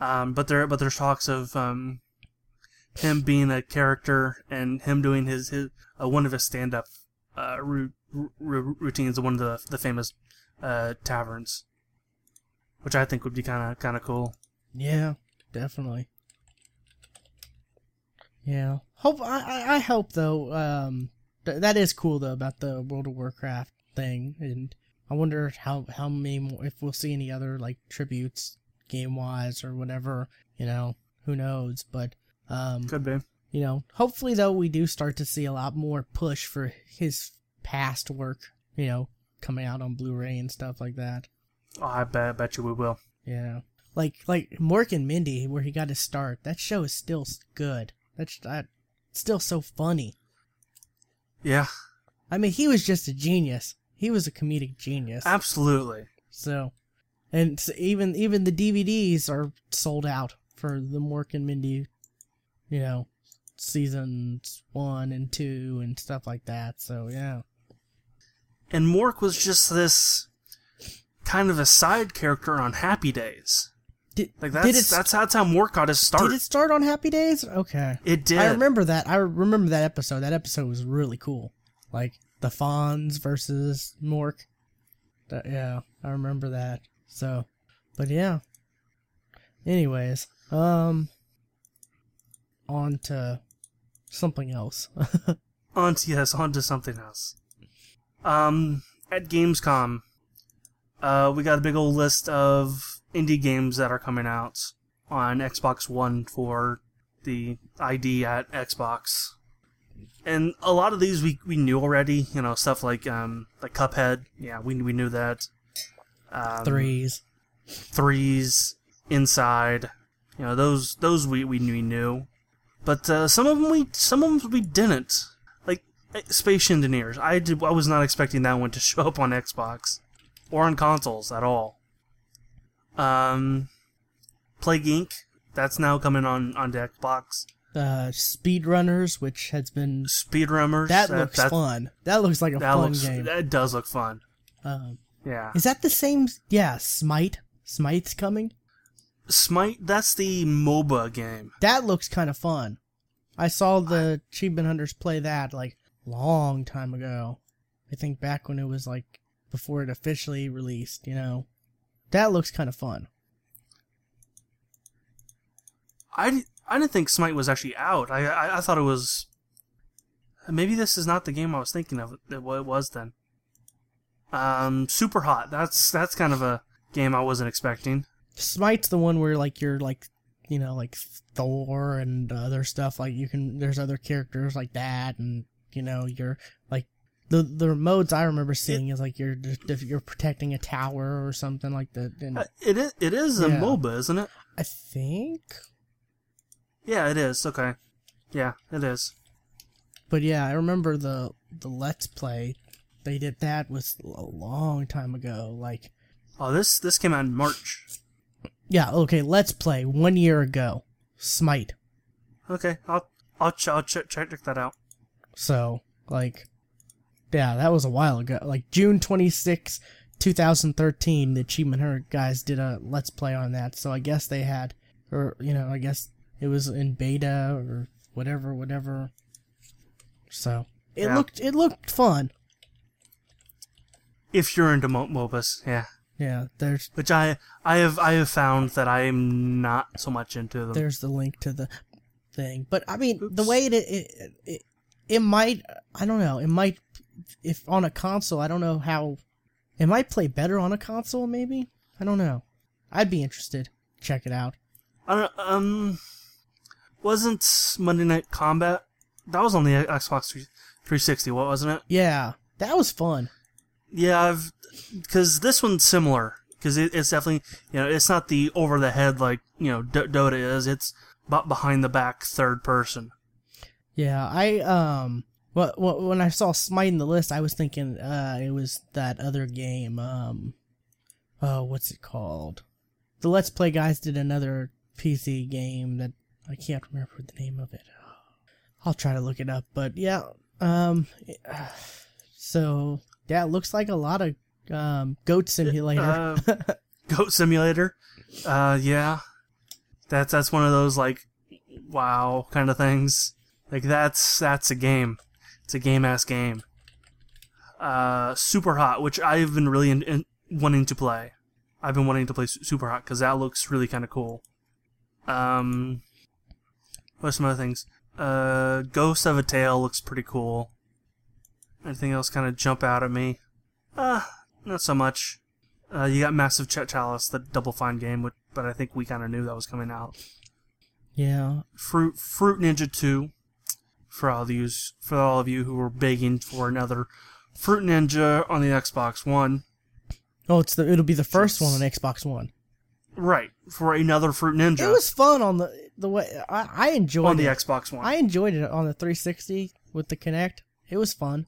Speaker 2: Um, but there but there's talks of um, him being a character and him doing his his uh, one of his stand up uh, ru- ru- routines at one of the the famous uh, taverns, which I think would be kind of kind of cool.
Speaker 1: Yeah, definitely. Yeah. Hope I I, I hope though. Um, that is cool though about the World of Warcraft thing, and I wonder how how many more if we'll see any other like tributes game wise or whatever. You know, who knows? But um,
Speaker 2: Could be.
Speaker 1: you know, hopefully though we do start to see a lot more push for his past work. You know, coming out on Blu-ray and stuff like that.
Speaker 2: Oh, I bet I bet you we will.
Speaker 1: Yeah. Like like Mork and Mindy, where he got his start. That show is still good. That's that still so funny.
Speaker 2: Yeah,
Speaker 1: I mean, he was just a genius. He was a comedic genius.
Speaker 2: absolutely.
Speaker 1: So, and s even even the DVDs are sold out for the Mork and Mindy, you know, seasons one and two and stuff like that. So yeah.
Speaker 2: And Mork was just this kind of a side character on Happy Days.
Speaker 1: Did
Speaker 2: Like
Speaker 1: did it
Speaker 2: that's that's how Mork got his start.
Speaker 1: did it start on Happy Days? Okay.
Speaker 2: It did.
Speaker 1: I remember that. I remember that episode. That episode was really cool. Like the Fonz versus Mork. That, yeah, I remember that. So, but yeah. Anyways, um, on to something else.
Speaker 2: On to yes, on to something else. Um, at Gamescom, uh, we got a big old list of indie games that are coming out on Xbox One for the ID at Xbox. And a lot of these we, we knew already, you know, stuff like um like Cuphead, yeah, we we knew that. Um,
Speaker 1: Threes.
Speaker 2: threes inside you know those those we we knew, we knew. but uh, some of them we some of them we didn't like eh, space engineers i did i was not expecting that one to show up on xbox or on consoles at all um plague inc that's now coming on on the xbox
Speaker 1: Uh, Speedrunners, which has been
Speaker 2: speedrunners
Speaker 1: that looks
Speaker 2: that,
Speaker 1: fun. That looks like a
Speaker 2: that
Speaker 1: fun
Speaker 2: looks
Speaker 1: game.
Speaker 2: that does look fun
Speaker 1: Um,
Speaker 2: yeah
Speaker 1: is that the same? Yeah, Smite. Smite's coming.
Speaker 2: smite that's the moba game
Speaker 1: That looks kind of fun. I saw the Achievement Hunters play that like long time ago. I think back when it was like before it officially released. You know, that looks kind of fun.
Speaker 2: I, I didn't think Smite was actually out. I, I I thought it was. Maybe this is not the game I was thinking of. It it was then. Um, Super Hot. That's that's kind of a game I wasn't expecting.
Speaker 1: Smite's the one where like you're like you know like Thor and other stuff like you can there's other characters like that and you know you're like the the modes I remember seeing is like you're if you're protecting a tower or something like that and
Speaker 2: Uh, It is it is a MOBA, isn't it?
Speaker 1: I think
Speaker 2: Yeah, it is. Okay. Yeah, it is.
Speaker 1: but yeah I remember the the let's play they did that was a long time ago like
Speaker 2: Oh, this this came out in March.
Speaker 1: yeah okay let's play one year ago Smite
Speaker 2: Okay, I'll I'll ch- I'll check check that out.
Speaker 1: So, like, yeah, that was a while ago. Like, June 26, 2013, the Achievement Hunter guys did a Let's Play on that. So, I guess they had, or, you know, I guess it was in beta or whatever, whatever. So, it
Speaker 2: Yeah.
Speaker 1: looked, it looked fun.
Speaker 2: If you're into Mo- MOBAs, yeah.
Speaker 1: Yeah, there's,
Speaker 2: Which I I have I have found that I am not so much into them.
Speaker 1: there's the link to the thing. But, I mean, the way it, it, it, it might, I don't know, it might, if on a console, I don't know how, it might play better on a console, maybe? I don't know. I'd be interested. Check it out.
Speaker 2: I don't, um, wasn't Monday Night Combat? That was on the Xbox 3- 360, what wasn't it?
Speaker 1: Yeah, that was fun.
Speaker 2: Yeah, I've because this one's similar because it, it's definitely you know it's not the over the head like you know D- Dota is. It's but behind the back third person.
Speaker 1: Yeah, I um Well, well, when I saw Smite in the list, I was thinking uh, it was that other game. Um, oh, what's it called? The Let's Play guys did another PC game that I can't remember the name of it. I'll try to look it up, but yeah. Um, so yeah, it looks like a lot of um, Goat Simulator.
Speaker 2: Uh, Goat Simulator. Uh, yeah, that's that's one of those like wow kind of things. Like that's that's a game. It's a game ass game. Uh, Super Hot, which I've been really in, in, wanting to play. I've been wanting to play Super Hot because that looks really kind of cool. Um, what are some other things? Uh, Ghost of a Tale looks pretty cool. Anything else kind of jump out at me? Uh, not so much. Uh, you got Massive Ch- Chalice, the Double Fine game, which, but I think we kind of knew that was coming out.
Speaker 1: Yeah.
Speaker 2: Fruit Fruit Ninja 2 for all of you for all of you who were begging for another Fruit Ninja on the Xbox One.
Speaker 1: Oh, it's the it'll be the first one on Xbox One.
Speaker 2: Right, for another Fruit Ninja.
Speaker 1: It was fun on the the way I, I enjoyed
Speaker 2: on the
Speaker 1: it.
Speaker 2: Xbox One.
Speaker 1: I enjoyed it on the 360 with the Kinect. It was fun.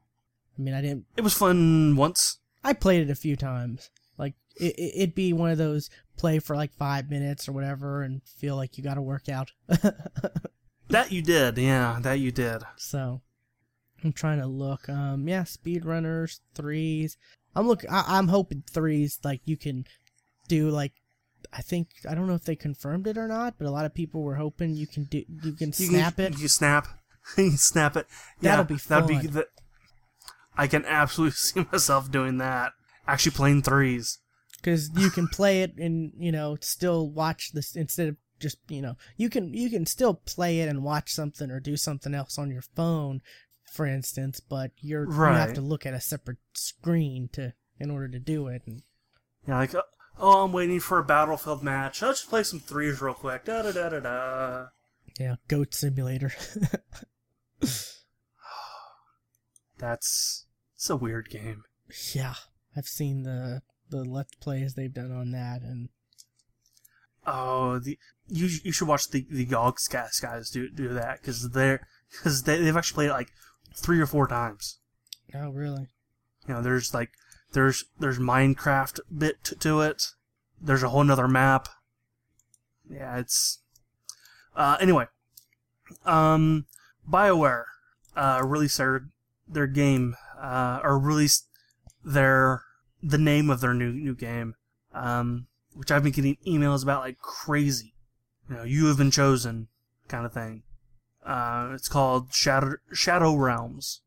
Speaker 1: I mean, I didn't.
Speaker 2: It was fun once.
Speaker 1: I played it a few times. Like it, it'd be one of those play for like five minutes or whatever, and feel like you got to work out.
Speaker 2: that you did, yeah, that you did.
Speaker 1: So I'm trying to look. Um, yeah, speedrunners threes. I'm look. I, I'm hoping threes like you can do like. I think I don't know if they confirmed it or not, but a lot of people were hoping you can do you can
Speaker 2: You
Speaker 1: snap
Speaker 2: can,
Speaker 1: it.
Speaker 2: You snap. you snap it. Yeah,
Speaker 1: That'll be
Speaker 2: That'd be
Speaker 1: fun.
Speaker 2: the, I can absolutely see myself doing that. Actually playing threes.
Speaker 1: because you can play it and you know still watch this instead of just you know you can you can still play it and watch something or do something else on your phone for instance but you're you have to look at a separate screen to in order to do it and
Speaker 2: Yeah, like, uh, oh, I'm waiting for a battlefield match. I'll just play some threes real quick. Da da da da da.
Speaker 1: yeah goat simulator
Speaker 2: That's it's a weird game.
Speaker 1: yeah i've seen the the let's plays they've done on that and
Speaker 2: Oh, the you you should watch the the Yogs guys guys do do that because they're because they they've actually played it like three or four times.
Speaker 1: oh really
Speaker 2: You know, there's like there's there's Minecraft bit to, to it. There's a whole nother map. Yeah, it's uh anyway. Um BioWare uh released their their game uh or released their the name of their new new game. Um which I've been getting emails about like crazy. You know, you have been chosen kind of thing. Uh it's called Shadow Shadow Realms.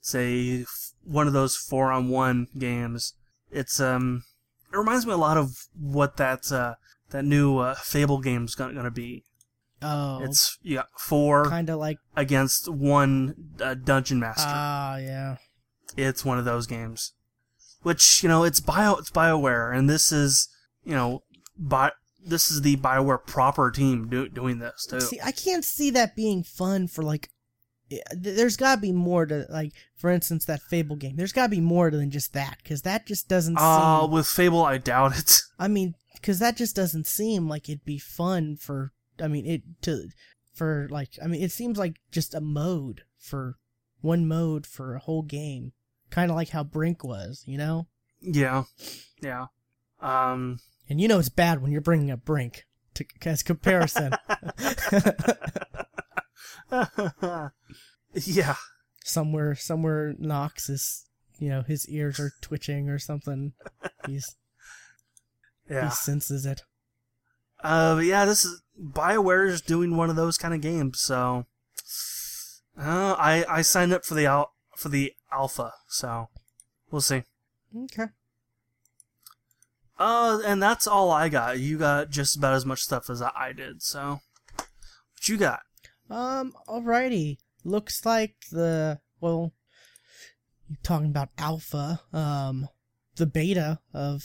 Speaker 2: It's a one of those four on one games. It's um it reminds me a lot of what that uh that new uh, Fable game's gonna, gonna be.
Speaker 1: oh
Speaker 2: It's yeah four
Speaker 1: kind of like
Speaker 2: against one uh, dungeon master.
Speaker 1: ah yeah
Speaker 2: it's one of those games, which you know it's bio it's Bioware, and this is you know bi- this is the Bioware proper team do- doing this too.
Speaker 1: See, I can't see that being fun for like. There's got to be more to like, for instance, that Fable game. There's got to be more than just that because that just doesn't
Speaker 2: Uh,
Speaker 1: seem.
Speaker 2: with Fable, I doubt it.
Speaker 1: I mean, because that just doesn't seem like it'd be fun for. I mean, it to for like. I mean, it seems like just a mode for one mode for a whole game, kind of like how Brink was, you know.
Speaker 2: Yeah, yeah. Um,
Speaker 1: And you know it's bad when you're bringing up Brink to as comparison.
Speaker 2: yeah.
Speaker 1: somewhere somewhere Knox is you know his ears are twitching or something. He's
Speaker 2: Yeah.
Speaker 1: he senses it.
Speaker 2: Uh, yeah, this is Bioware is doing one of those kind of games, so uh, I I signed up for the al- for the alpha, so we'll see.
Speaker 1: Okay.
Speaker 2: Uh, and that's all I got. You got just about as much stuff as I did, so what you got?
Speaker 1: Um. Alrighty. Looks like the well. You're talking about alpha. Um, the beta of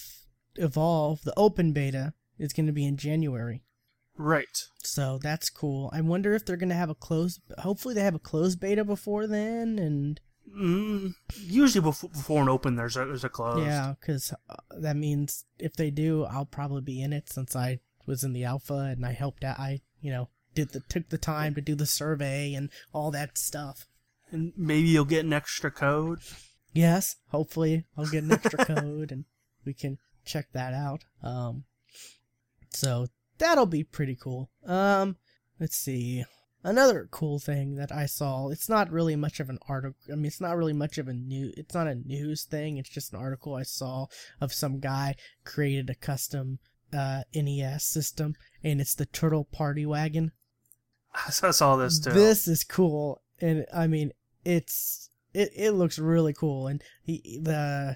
Speaker 1: Evolve, the open beta, is going to be in January.
Speaker 2: Right.
Speaker 1: So that's cool. I wonder if they're going to have a closed. Hopefully, they have a closed beta before then, and
Speaker 2: Mm, usually before, before an open, there's a there's a closed.
Speaker 1: Yeah, because uh, that means if they do, I'll probably be in it since I was in the alpha and I helped out. I, you know, did the took the time to do the survey and all that stuff.
Speaker 2: And maybe you'll get an extra code.
Speaker 1: Yes, hopefully I'll get an extra code and we can check that out. Um, so that'll be pretty cool. Um, let's see. Another cool thing that I saw, it's not really much of an article. I mean, it's not really much of a new, it's not a news thing. It's just an article I saw of some guy created a custom, uh, NES system and it's the Turtle Party Wagon.
Speaker 2: I saw this too.
Speaker 1: This is cool. And I mean, it's, it, it looks really cool. And he, the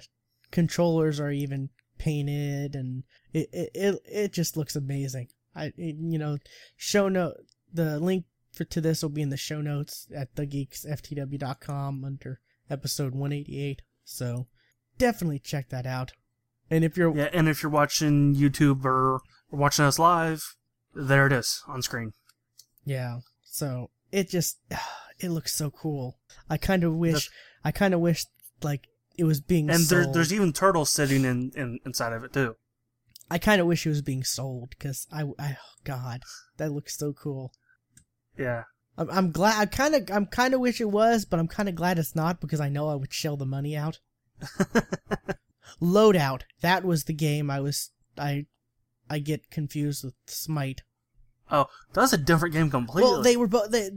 Speaker 1: controllers are even painted and it, it, it, it just looks amazing. I, it, you know, show note, the link for to this will be in the show notes at thegeeksftw.com under episode 188. So definitely check that out. And if you're
Speaker 2: yeah, and if you're watching YouTube or watching us live, there it is on screen.
Speaker 1: Yeah. So it just it looks so cool. I kind of wish That's, I kind of wish like it was being
Speaker 2: and
Speaker 1: there,
Speaker 2: there's even turtles sitting in, in inside of it too.
Speaker 1: I kind of wish it was being sold because I, I oh God that looks so cool.
Speaker 2: Yeah.
Speaker 1: I'm, I'm glad. I kind of, I'm kind of wish it was, but I'm kind of glad it's not because I know I would shell the money out. Loadout. That was the game I was. I, I get confused with Smite.
Speaker 2: Oh, that's a different game completely.
Speaker 1: Well, they were both. They,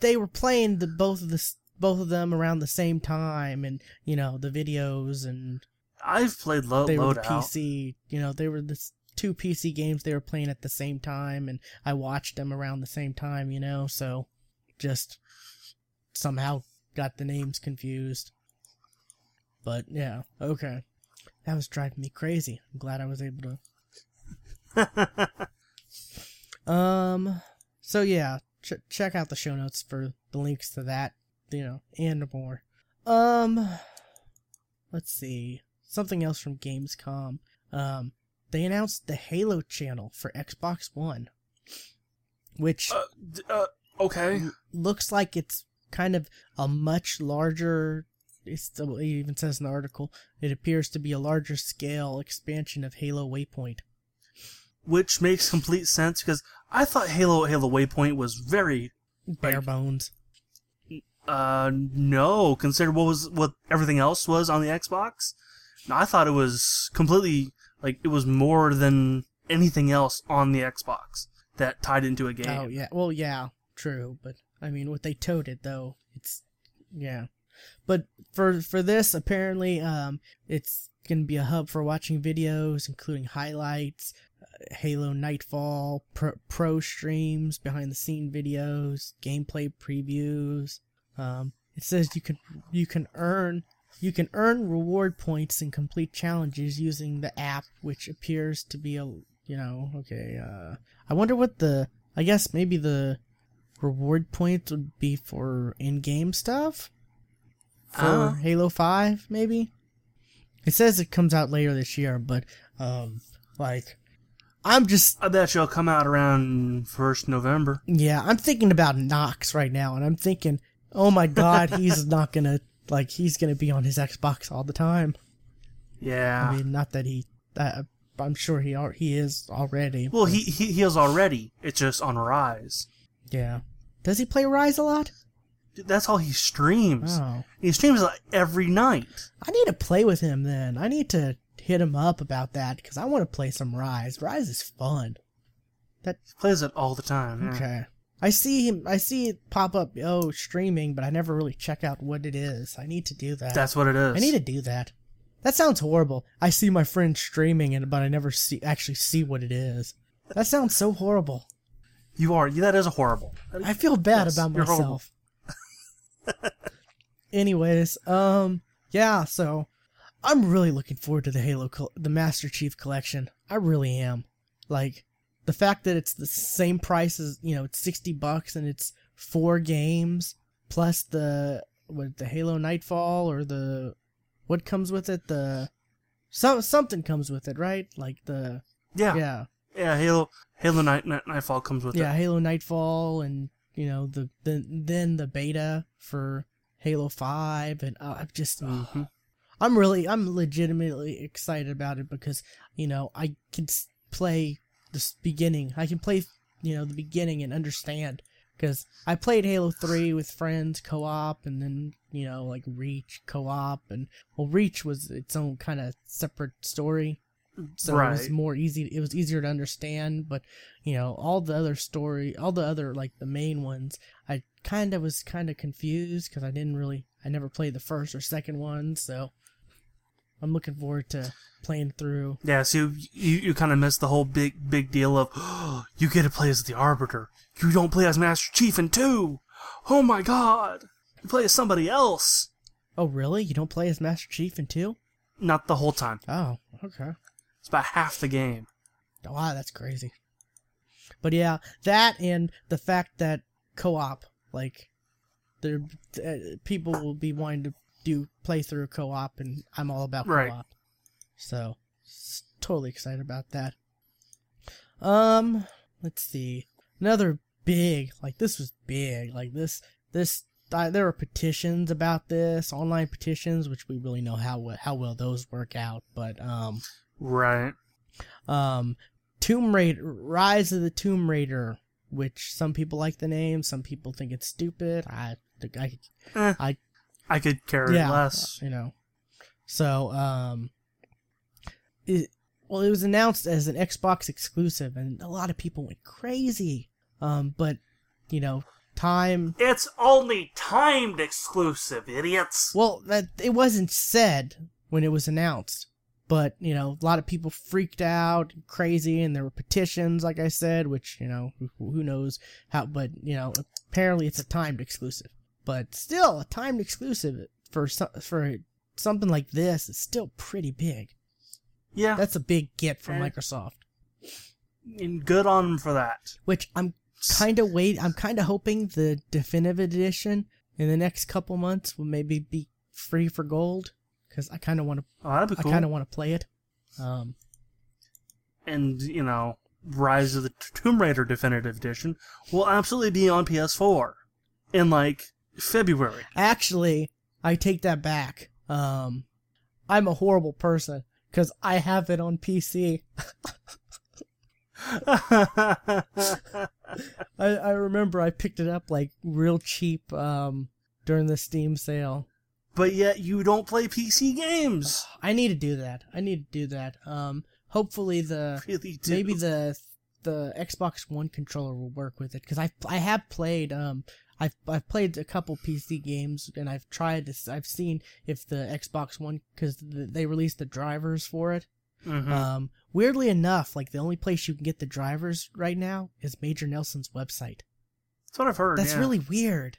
Speaker 1: they were playing the both of the both of them around the same time, and you know the videos and.
Speaker 2: I've played Lo-
Speaker 1: they
Speaker 2: Loadout.
Speaker 1: Were the PC. You know they were the two PC games they were playing at the same time, and I watched them around the same time, you know, so just somehow got the names confused. But yeah, okay. That was driving me crazy. I'm glad I was able to. um, so yeah, ch- check out the show notes for the links to that, you know, and more. Um, let's see. Something else from Gamescom. Um, they announced the Halo channel for Xbox One, which
Speaker 2: uh, uh, okay
Speaker 1: looks like it's kind of a much larger. it even says in the article it appears to be a larger scale expansion of Halo Waypoint,
Speaker 2: which makes complete sense because I thought Halo Halo Waypoint was very
Speaker 1: bare like, bones.
Speaker 2: Uh, no. Consider what was what everything else was on the Xbox. I thought it was completely like it was more than anything else on the Xbox that tied into a game.
Speaker 1: Oh yeah, well yeah, true. But I mean, what they toted though, it's yeah. But for for this, apparently, um, it's gonna be a hub for watching videos, including highlights, uh, Halo Nightfall, pro, pro streams, behind the scene videos, gameplay previews. Um, it says you can you can earn you can earn reward points and complete challenges using the app, which appears to be a, you know, okay, uh, I wonder what the, I guess maybe the reward points would be for in-game stuff? For uh. Halo 5, maybe? It says it comes out later this year, but, um, like, I'm just.
Speaker 2: I bet you'll come out around 1st November.
Speaker 1: Yeah, I'm thinking about Knox right now, and I'm thinking, oh my god, he's not gonna like he's gonna be on his Xbox all the time.
Speaker 2: Yeah.
Speaker 1: I mean, not that he. Uh, I'm sure he are, he is already.
Speaker 2: Well, he, he he is already. It's just on Ryse.
Speaker 1: Yeah. Does he play Ryse a lot?
Speaker 2: Dude, that's all he streams. Oh. He streams like every night.
Speaker 1: I need to play with him then. I need to hit him up about that because I want to play some Ryse. Ryse is fun.
Speaker 2: That he plays it all the time. Yeah.
Speaker 1: Okay. I see him. I see it pop up. Oh, streaming, but I never really check out what it is. I need to do that.
Speaker 2: That's what it is.
Speaker 1: I need to do that. That sounds horrible. I see my friend streaming it, but I never see actually see what it is. That sounds so horrible.
Speaker 2: You are. That is horrible.
Speaker 1: I feel bad yes, about myself. Anyways, um, yeah. So, I'm really looking forward to the Halo, the Master Chief Collection. I really am. Like, the fact that it's the same price as you know it's 60 bucks and it's four games plus the what the halo nightfall or the what comes with it? The some something comes with it right? Like the
Speaker 2: yeah.
Speaker 1: yeah.
Speaker 2: Yeah halo halo night, night nightfall comes with
Speaker 1: yeah,
Speaker 2: it.
Speaker 1: Yeah halo nightfall and you know the, the then the beta for halo 5 and uh, i'm just mm-hmm. i'm really i'm legitimately excited about it because you know i can play this beginning. I can play, you know, the beginning and understand because I played Halo Three with friends co-op, and then you know like Reach co-op, and well, Reach was its own kind of separate story, so it was more easy. It was easier to understand, but you know all the other story, all the other like the main ones, I kind of was kind of confused because I didn't really, I never played the first or second one, so I'm looking forward to playing through.
Speaker 2: Yeah, so you you, you kind of missed the whole big big deal of you get to play as the Arbiter. You don't play as Master Chief in two. Oh my God! You play as somebody else.
Speaker 1: Oh, really? You don't play as Master Chief in two?
Speaker 2: Not the whole time.
Speaker 1: Oh, okay.
Speaker 2: It's about half the game.
Speaker 1: Wow, that's crazy. But yeah, that and the fact that co-op, like, there, uh, people will be wanting to do playthrough co-op, and I'm all about
Speaker 2: Right.
Speaker 1: co-op. So, s- totally excited about that. Um, let's see. Another big, like this was big, like this, this. Uh, there were petitions about this, online petitions, which we really know how how well those work out. But um,
Speaker 2: Right.
Speaker 1: um Tomb Raider Rise of the Tomb Raider which some people like the name some people think it's stupid I I
Speaker 2: Eh,
Speaker 1: I-
Speaker 2: I could care
Speaker 1: yeah
Speaker 2: less.
Speaker 1: you know so um it well it was announced as an Xbox exclusive and a lot of people went crazy um but you know time
Speaker 2: It's only timed exclusive, idiots.
Speaker 1: well that it wasn't said when it was announced but you know a lot of people freaked out crazy and there were petitions like i said which you know who, who knows how but you know apparently it's a timed exclusive but still a timed exclusive for for something like this is still pretty big
Speaker 2: Yeah,
Speaker 1: that's a big get from
Speaker 2: Eh.
Speaker 1: microsoft
Speaker 2: and good on them for that.
Speaker 1: which i'm kind of wait i'm kind of hoping the definitive edition in the next couple months will maybe be free for gold because i kind of want to
Speaker 2: Oh, that'd be
Speaker 1: I kind of want to play it. Um,
Speaker 2: and you know, Rise of the Tomb Raider Definitive Edition will absolutely be on PS4 in like February.
Speaker 1: actually, I take that back. Um, I'm a horrible person because I have it on PC. I, I remember I picked it up like real cheap um, during the Steam sale.
Speaker 2: but yet you don't play PC games.
Speaker 1: I need to do that. I need to do that. Um, hopefully the
Speaker 2: Really do.
Speaker 1: maybe the the Xbox One controller will work with it because I I have played um I've I've played a couple PC games and I've tried this I've seen if the Xbox One because they released the drivers for it.
Speaker 2: Mhm.
Speaker 1: Um, weirdly enough, like the only place you can get the drivers right now is Major Nelson's website.
Speaker 2: That's what I've heard.
Speaker 1: That's
Speaker 2: yeah.
Speaker 1: really weird.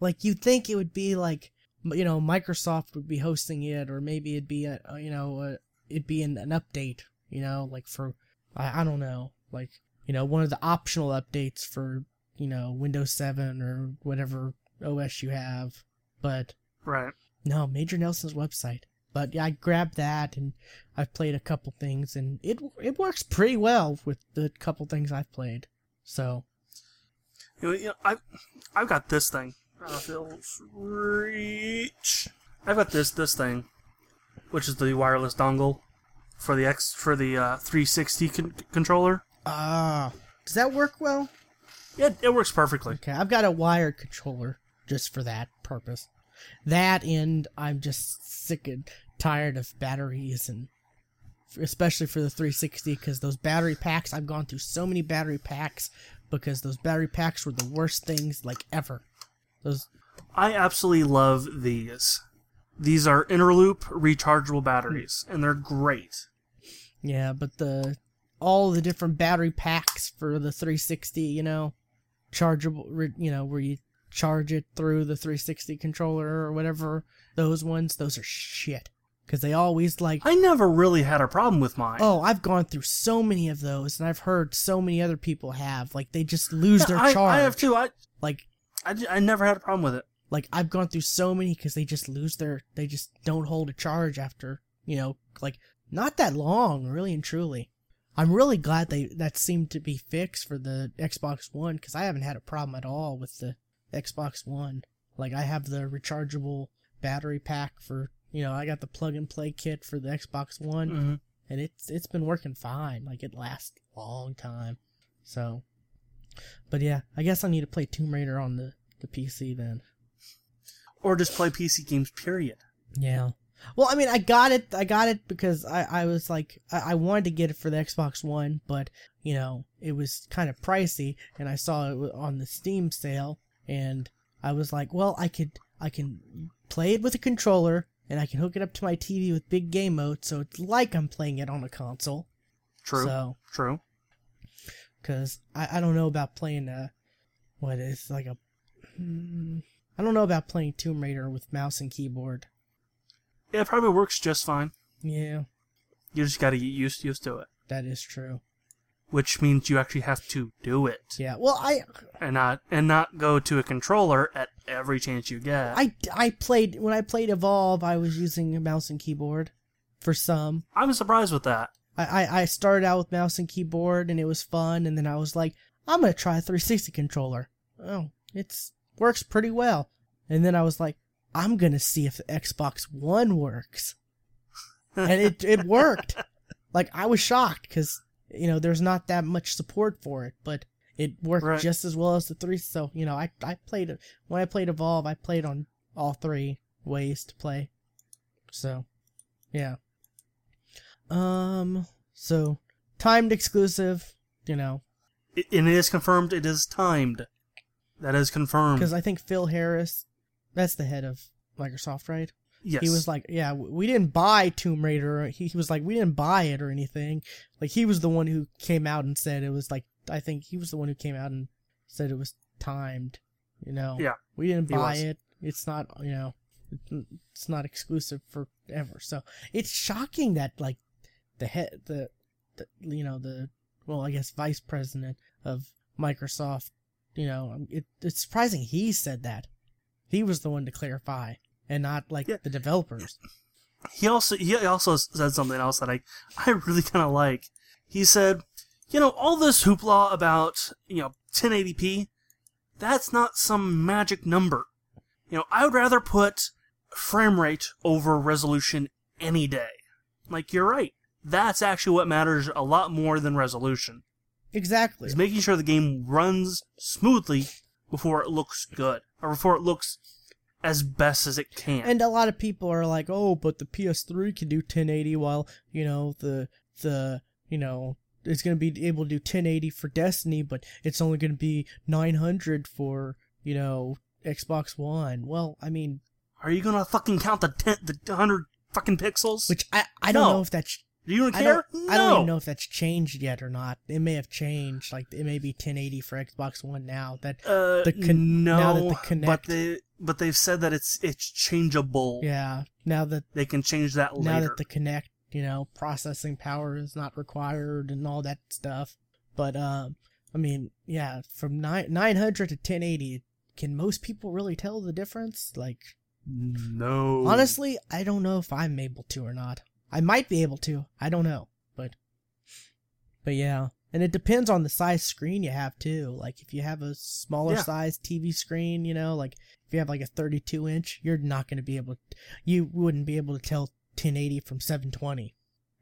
Speaker 1: Like you'd think it would be like you know Microsoft would be hosting it, or maybe it'd be a a, you know a, it'd be an, an update. You know, like for I, I don't know, like you know one of the optional updates for you know Windows Seven or whatever OS you have. But
Speaker 2: right.
Speaker 1: no, Major Nelson's website. But yeah, I grabbed that and I've played a couple things, and it it works pretty well with the couple things I've played. So
Speaker 2: You know, you know, I've I've got this thing. Uh, reach. I've got this this thing, which is the wireless dongle for the X for the uh, 360 con- controller.
Speaker 1: ah, does that work well?
Speaker 2: Yeah, it works perfectly.
Speaker 1: Okay, I've got a wired controller just for that purpose. That and I'm just sick and tired of batteries and especially for the 360 because those battery packs I've gone through so many battery packs because those battery packs were the worst things like ever. Those
Speaker 2: I absolutely love these. These are eneloop rechargeable batteries, hmm. and they're great.
Speaker 1: yeah, but the all the different battery packs for the 360, you know, chargeable, you know, where you charge it through the 360 controller or whatever. Those ones, those are shit because they always like
Speaker 2: I never really had a problem with mine.
Speaker 1: Oh, I've gone through so many of those, and I've heard so many other people have. Like they just lose
Speaker 2: Yeah,
Speaker 1: their
Speaker 2: I,
Speaker 1: charge.
Speaker 2: I have too. I,
Speaker 1: Like,
Speaker 2: I, I never had a problem with it.
Speaker 1: like I've gone through so many because they just lose their. They just don't hold a charge after you know, like not that long, really and truly. I'm really glad they that seemed to be fixed for the Xbox One because I haven't had a problem at all with the Xbox One. Like I have the rechargeable battery pack for you know I got the plug and play kit for the Xbox One.
Speaker 2: hmm
Speaker 1: and it's it's been working fine. Like it lasts a long time. So But yeah, I guess I need to play Tomb Raider on the the PC then.
Speaker 2: Or just play PC games. Period.
Speaker 1: Yeah. Well, I mean, I got it. I got it because I, I was like, I, I wanted to get it for the Xbox One, but you know, it was kind of pricey, and I saw it on the Steam sale, and I was like, well, I could, I can play it with a controller, and I can hook it up to my TV with big game mode, so it's like I'm playing it on a console.
Speaker 2: True.
Speaker 1: So,
Speaker 2: True.
Speaker 1: because I, I don't know about playing a, what is like a, hmm, I don't know about playing Tomb Raider with mouse and keyboard.
Speaker 2: Yeah, it probably works just fine.
Speaker 1: Yeah,
Speaker 2: You just got to get used used to it,
Speaker 1: that is true.
Speaker 2: which means you actually have to do it
Speaker 1: Yeah. Well, I
Speaker 2: and not and not go to a controller at every chance you get.
Speaker 1: I, I played when I played Evolve. I was using a mouse and keyboard for some.
Speaker 2: I'm surprised with that.
Speaker 1: I, I, I started out with mouse and keyboard and it was fun, and then I was like, I'm gonna try a 360 controller. Oh, it's works pretty well. And then I was like, I'm gonna see if the Xbox One works, and it it worked. Like I was shocked because you know there's not that much support for it, but it worked
Speaker 2: Right.
Speaker 1: just as well as the three. So you know I I played it when I played Evolve. I played on all three ways to play. So, yeah. Um. So timed exclusive. You know,
Speaker 2: It, and it is confirmed. It is timed. That is confirmed.
Speaker 1: because I think Phil Harris, that's the head of Microsoft, right?
Speaker 2: yes,
Speaker 1: He was like, "Yeah, we didn't buy Tomb Raider." He, he was like, "We didn't buy it or anything." Like he was the one who came out and said it was like. I think he was the one who came out and said it was timed. You know.
Speaker 2: Yeah,
Speaker 1: We didn't buy it. It's not. You know. It's not exclusive forever. So it's shocking that like the head the, the you know the well I guess vice president of Microsoft. You know, it, it's surprising he said that. He was the one to clarify, and not like
Speaker 2: Yeah.
Speaker 1: the developers.
Speaker 2: he also he also said something else that I I really kind of like. He said, you know, all this hoopla about you know 1080p, that's not some magic number. You know, I would rather put frame rate over resolution any day. Like you're right. That's actually what matters a lot more than resolution.
Speaker 1: Exactly.
Speaker 2: Is making sure the game runs smoothly before it looks good or before it looks as best as it can.
Speaker 1: And a lot of people are like, "Oh, but the PS3 can do 1080, while you know the the you know it's gonna be able to do 1080 for Destiny, but it's only gonna be 900 for you know Xbox One." Well, I mean,
Speaker 2: Are you gonna fucking count the ten, the hundred fucking pixels?
Speaker 1: which I I don't
Speaker 2: No.
Speaker 1: know if that's
Speaker 2: you
Speaker 1: I
Speaker 2: care?
Speaker 1: don't
Speaker 2: no.
Speaker 1: I don't even know if that's changed yet or not. It may have changed. Like it may be 1080 for Xbox One now. That
Speaker 2: Uh,
Speaker 1: the con-
Speaker 2: no,
Speaker 1: now that the
Speaker 2: but they but they've said that it's it's changeable.
Speaker 1: yeah. Now that
Speaker 2: They can change that
Speaker 1: now
Speaker 2: later.
Speaker 1: that the Kinect, you know, processing power is not required and all that stuff. But um, I mean, yeah, from nine nine hundred to ten eighty, can most people really tell the difference? Like,
Speaker 2: no.
Speaker 1: honestly, I don't know if I'm able to or not. I might be able to. I don't know, but but yeah. And it depends on the size screen you have too. Like if you have a smaller
Speaker 2: Yeah.
Speaker 1: size TV screen, you know, like if you have like a 32 inch, you're not going to be able. To, you wouldn't be able to tell 1080 from 720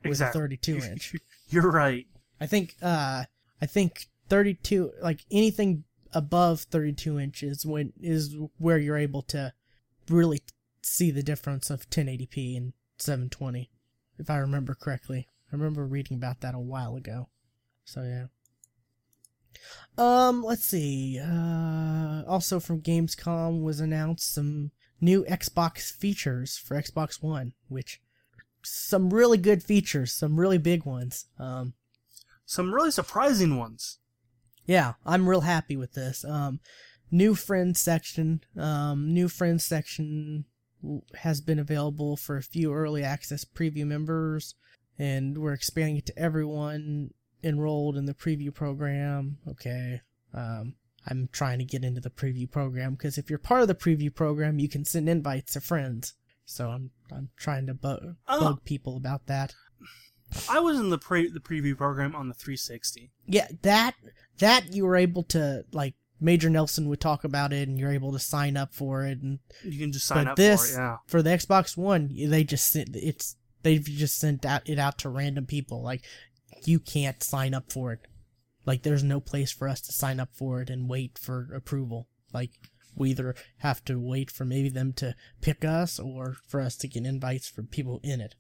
Speaker 1: with
Speaker 2: exactly.
Speaker 1: a 32 inch.
Speaker 2: You're right.
Speaker 1: I think uh I think 32 like anything above 32 inches when is where you're able to really see the difference of 1080p and 720 if I remember correctly. I remember reading about that a while ago. So yeah. Um let's see. Uh also from Gamescom was announced some new Xbox features for Xbox One, which some really good features, some really big ones. Um
Speaker 2: Some really surprising ones.
Speaker 1: yeah, I'm real happy with this. Um, new friends section, um, new friends section has been available for a few early access preview members, and we're expanding it to everyone enrolled in the preview program. Okay. Um, I'm trying to get into the preview program because if you're part of the preview program, you can send invites to friends. So I'm I'm trying to bu-
Speaker 2: Oh.
Speaker 1: bug people about that.
Speaker 2: I was in the pre the preview program on the 360.
Speaker 1: Yeah, that that you were able to like Major Nelson would talk about it, and you're able to sign up for it. And
Speaker 2: You can just sign
Speaker 1: but
Speaker 2: up
Speaker 1: this
Speaker 2: for it. Yeah.
Speaker 1: for the Xbox One, they just sent it's they've just sent out it out to random people. Like you can't sign up for it. Like there's no place for us to sign up for it and wait for approval. Like we either have to wait for maybe them to pick us or for us to get invites for people in it,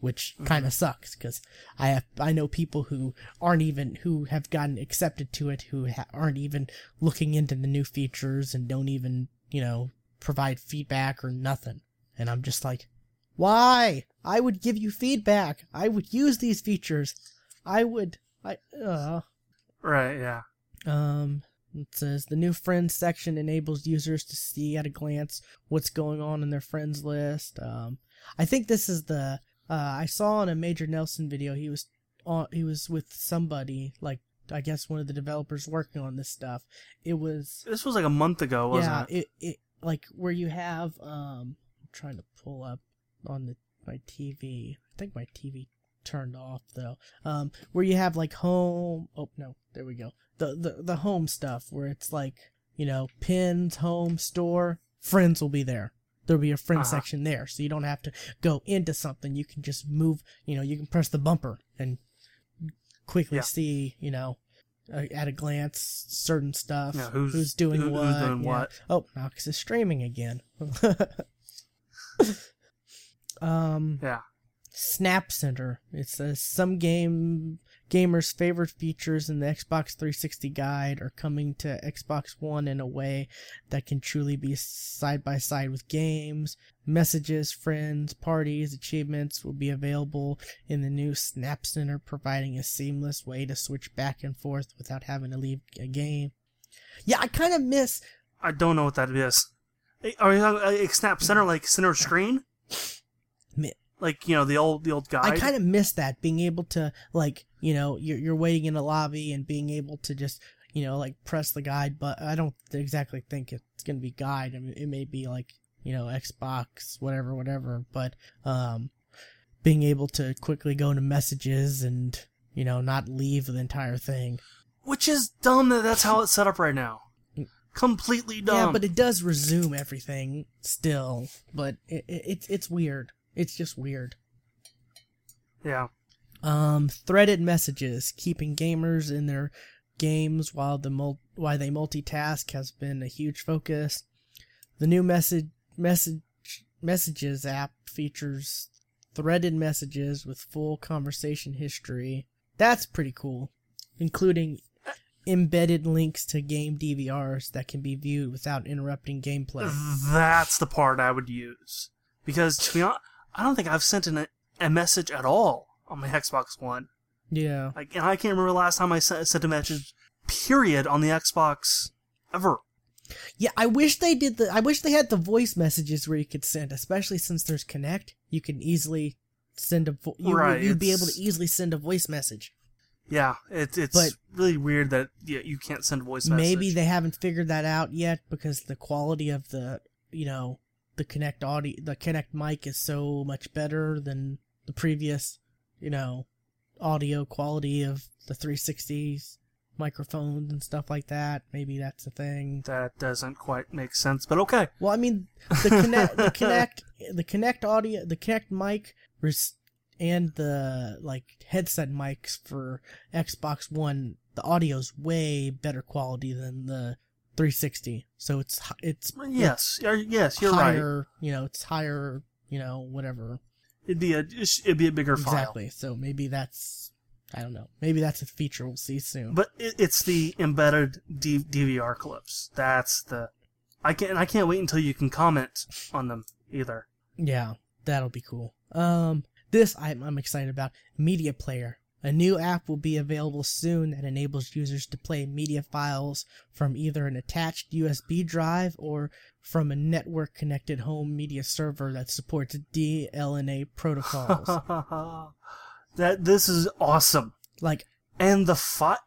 Speaker 1: which kind of sucks because I have I know people who aren't even who have gotten accepted to it who ha- aren't even looking into the new features and don't even you know provide feedback or nothing, and I'm just like, why? I would give you feedback. I would use these features. I would. I. Uh.
Speaker 2: Right. Yeah.
Speaker 1: Um. It says the new friends section enables users to see at a glance what's going on in their friends list. Um. I think this is the. Uh. I saw on a Major Nelson video he was on. He was with somebody like. I guess one of the developers working on this stuff. It was
Speaker 2: This was like a month ago, wasn't
Speaker 1: yeah,
Speaker 2: it?
Speaker 1: it? it like where you have um I'm trying to pull up on the my TV. I think my TV turned off though. Um where you have like home oh no, there we go. The the the home stuff where it's like, you know, pins, home, store, friends will be there. There'll be a friend
Speaker 2: Uh-huh.
Speaker 1: section there, so you don't have to go into something. You can just move, you know, you can press the bumper and quickly
Speaker 2: Yeah.
Speaker 1: see, you know, uh, at a glance certain stuff.
Speaker 2: Yeah, who's-
Speaker 1: doing
Speaker 2: who-
Speaker 1: what?
Speaker 2: who's doing what.
Speaker 1: Oh, Knox is streaming again. um,
Speaker 2: Yeah.
Speaker 1: Snap Center. It says some game gamers' favorite features in the Xbox 360 guide are coming to Xbox One in a way that can truly be side by side with games. Messages, friends, parties, achievements will be available in the new Snap Center, providing a seamless way to switch back and forth without having to leave a game. Yeah, I kind of miss
Speaker 2: I don't know what that is. Are you talking uh, Snap Center like center screen? Like you know the old the old guy.
Speaker 1: I kind of miss that being able to like you know you're you're waiting in a lobby and being able to just you know like press the guide but I don't exactly think it's gonna be guide. I mean it may be like you know Xbox whatever whatever but um being able to quickly go into messages and you know not leave the entire thing.
Speaker 2: Which is dumb that that's how it's set up right now. Completely dumb.
Speaker 1: Yeah, but it does resume everything still, but it, it it's it's weird. It's just weird.
Speaker 2: yeah.
Speaker 1: Um, threaded messages, keeping gamers in their games while the mul- why they multitask has been a huge focus. The new message message messages app features threaded messages with full conversation history. That's pretty cool, including embedded links to game DVRs that can be viewed without interrupting gameplay.
Speaker 2: That's the part I would use because to be honest, I don't think I've sent in a, a message at all on my Xbox One.
Speaker 1: Yeah.
Speaker 2: Like, and I can't remember the last time I sent, sent a message. Period on the Xbox ever.
Speaker 1: Yeah, I wish they did the. I wish they had the voice messages where you could send, especially since there's Kinect. You can easily send a. Vo- you,
Speaker 2: Right,
Speaker 1: You'd be able to easily send a voice message.
Speaker 2: Yeah, it, it's
Speaker 1: But-
Speaker 2: really weird that yeah, you can't send voice message.
Speaker 1: Maybe they haven't figured that out yet because the quality of the, you know, the Kinect audio, the Kinect mic is so much better than the previous, you know, audio quality of the 360s microphones and stuff like that. Maybe that's a thing.
Speaker 2: that doesn't quite make sense, but okay.
Speaker 1: Well, I mean, the Kinect, the Kinect, the Kinect audio, the Kinect mic, res- and the like headset mics for Xbox One, the audio's way better quality than the 360. So it's it's
Speaker 2: Yes, you're- yes, you're right.
Speaker 1: you know, it's higher, you know, whatever.
Speaker 2: It'd be a it'd be a bigger file.
Speaker 1: Exactly. So maybe that's I don't know. Maybe that's a feature we'll see soon.
Speaker 2: But it, it's the embedded D- DVR clips. That's the I can't I can't wait until you can comment on them either.
Speaker 1: Yeah, that'll be cool. Um, this I'm, I'm excited about. Media Player. A new app will be available soon that enables users to play media files from either an attached USB drive or from a network connected home media server that supports DLNA protocols.
Speaker 2: that this is awesome.
Speaker 1: like,
Speaker 2: And the fi-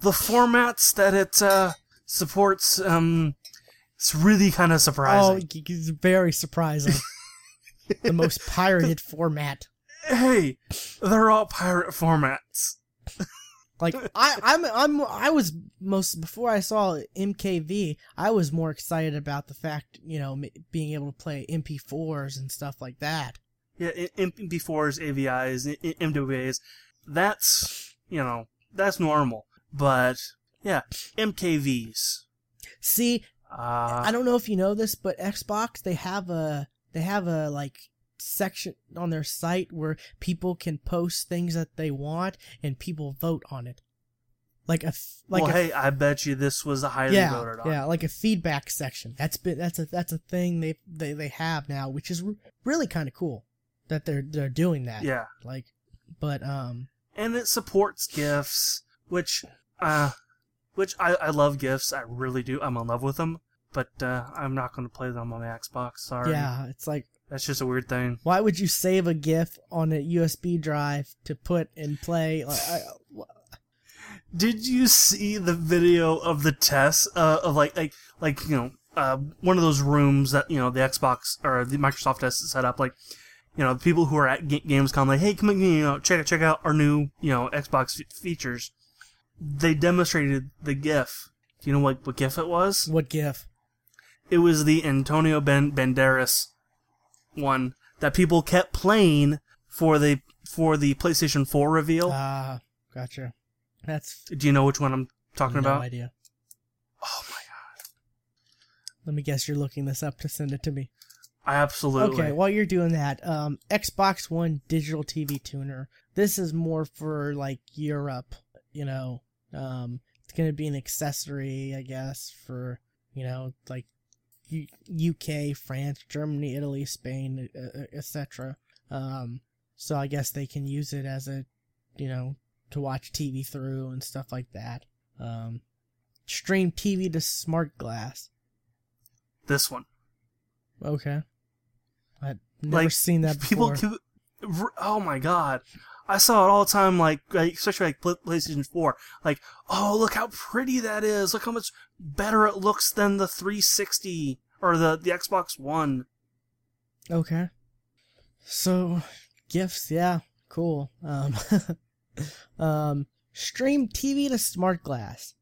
Speaker 2: the formats that it uh, supports um it's really kind of
Speaker 1: oh,
Speaker 2: surprising.
Speaker 1: it's very surprising. the most pirated format.
Speaker 2: Hey, they're all pirate formats.
Speaker 1: Like I, I'm, I'm, I was most before I saw MKV, I was more excited about the fact, you know, m- being able to play MP4s and stuff like that.
Speaker 2: Yeah, MP4s, AVIs, MWAs. That's, you know, that's normal. But yeah, MKVs.
Speaker 1: See,
Speaker 2: Uh,
Speaker 1: I don't know if you know this, but Xbox they have a they have a like section on their site where people can post things that they want and people vote on it. Like a like
Speaker 2: well,
Speaker 1: a,
Speaker 2: hey, I bet you this was a highly
Speaker 1: yeah
Speaker 2: voted on.
Speaker 1: yeah like a feedback section. That's been that's a that's a thing they they they have now, which is really kind of cool that they're they're doing that.
Speaker 2: Yeah.
Speaker 1: Like, but um
Speaker 2: and it supports gifts, which uh, which I, I love gifts. I really do. I'm in love with them, but uh, I'm not going to play them on my Xbox. Sorry.
Speaker 1: yeah, it's like
Speaker 2: that's just a weird thing.
Speaker 1: why would you save a GIF on a USB drive to put and play? Like, I,
Speaker 2: Did you see the video of the test uh, of like like like you know uh, one of those rooms that you know the Xbox or the Microsoft has set up like you know the people who are at Ga- Gamescom like hey come you know check check out our new you know Xbox f- features. They demonstrated the GIF. Do you know what what GIF it was?
Speaker 1: what GIF?
Speaker 2: It was the Antonio ben- Banderas one that people kept playing for the for the PlayStation 4 reveal.
Speaker 1: Ah, gotcha. That's
Speaker 2: Do you know which one I'm talking
Speaker 1: no
Speaker 2: about?
Speaker 1: No idea.
Speaker 2: Oh my god.
Speaker 1: Let me guess you're looking this up to send it to me.
Speaker 2: I absolutely.
Speaker 1: Okay, while you're doing that, um, Xbox One digital TV tuner. This is more for like Europe, you know. Um, it's gonna be an accessory, I guess, for you know like UK, France, Germany, Italy, Spain, uh, etc. Um, so I guess they can use it as a, you know, to watch TV through and stuff like that. Um, stream TV to smart glass.
Speaker 2: this one.
Speaker 1: Okay. I've never
Speaker 2: Like,
Speaker 1: seen that
Speaker 2: People
Speaker 1: before.
Speaker 2: r- oh my god. I saw it all the time, like, like especially like PlayStation 4. Like, oh, look how pretty that is. Look how much better it looks than the 360 or the, the Xbox One.
Speaker 1: Okay. So, gifts, yeah, cool. Um, um, stream TV to smart glass.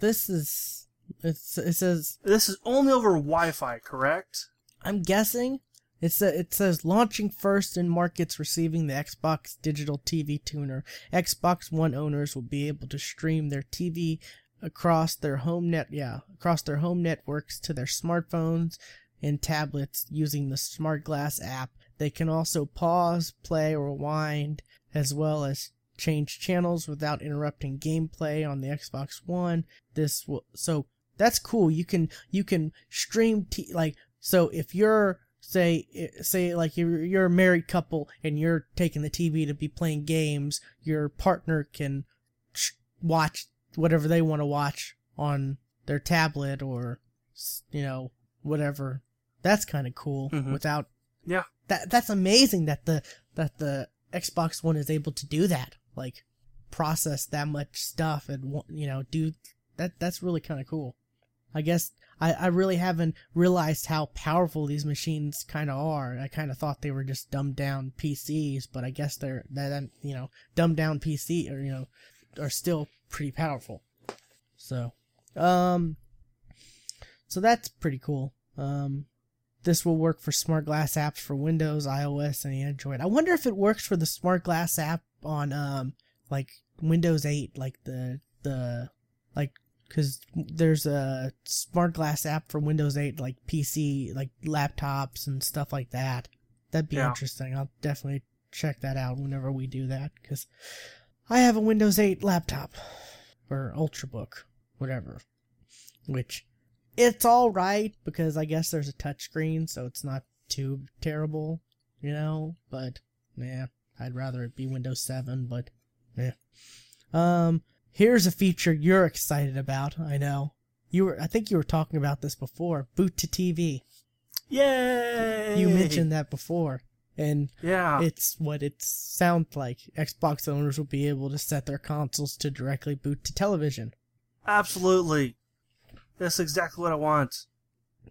Speaker 1: This is, it's, it says,
Speaker 2: This is only over Wi Fi, correct?
Speaker 1: I'm guessing, it's a, it says launching first in markets receiving the Xbox digital TV tuner. Xbox One owners will be able to stream their TV across their home net, yeah, across their home networks to their smartphones and tablets using the Smart Glass app. They can also pause, play, or rewind, as well as change channels without interrupting gameplay on the Xbox One. This will so that's cool. You can you can stream t- like so if you're say say like you're you're a married couple and you're taking the TV to be playing games, your partner can watch whatever they want to watch on their tablet or you know whatever. That's kind of cool
Speaker 2: Mhm.
Speaker 1: without
Speaker 2: Yeah.
Speaker 1: that that's amazing that the that the Xbox One is able to do that. Like process that much stuff and you know do that. That's really kind of cool. I guess I I really haven't realized how powerful these machines kind of are. I kind of thought they were just dumbed down PCs, but I guess they're that you know dumbed down PC or you know are still pretty powerful. So, um, so that's pretty cool. Um, this will work for smart glass apps for Windows, iOS, and Android. I wonder if it works for the smart glass app on um like Windows 8, like the the like because there's a smart glass app for Windows 8, like PC, like laptops and stuff like that. That'd be
Speaker 2: Yeah.
Speaker 1: interesting. I'll definitely check that out whenever we do that because I have a Windows 8 laptop or Ultrabook, whatever, which it's all right because I guess there's a touchscreen, so it's not too terrible, you know. But yeah, I'd rather it be Windows 7. But yeah. Um, here's a feature you're excited about. I know you were. I think you were talking about this before. Boot to TV.
Speaker 2: Yay!
Speaker 1: You mentioned that before, and
Speaker 2: Yeah.
Speaker 1: it's what it sounds like. Xbox owners will be able to set their consoles to directly boot to television.
Speaker 2: Absolutely. That's exactly what I want.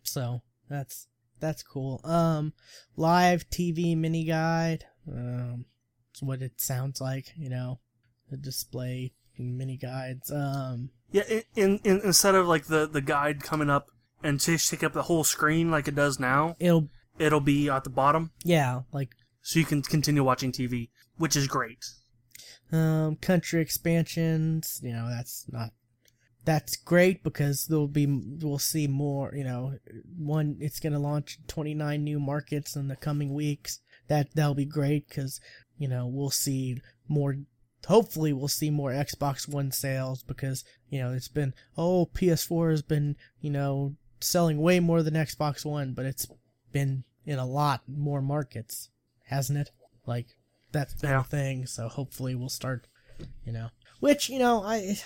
Speaker 1: So that's that's cool. Um, live TV mini guide. Um, it's what it sounds like. You know, the display mini guides. Um,
Speaker 2: Yeah, in, in, in instead of like the, the guide coming up and just take up the whole screen like it does now,
Speaker 1: it'll
Speaker 2: it'll be at the bottom,
Speaker 1: yeah, like
Speaker 2: so you can continue watching TV, which is great.
Speaker 1: Um, country expansions, you know, that's not that's great because there'll be we'll see more you know one it's going to launch 29 new markets in the coming weeks that that'll be great because you know we'll see more hopefully we'll see more xbox one sales because you know it's been oh ps4 has been you know selling way more than xbox one but it's been in a lot more markets hasn't it like that's been
Speaker 2: Yeah.
Speaker 1: a thing so hopefully we'll start you know which you know i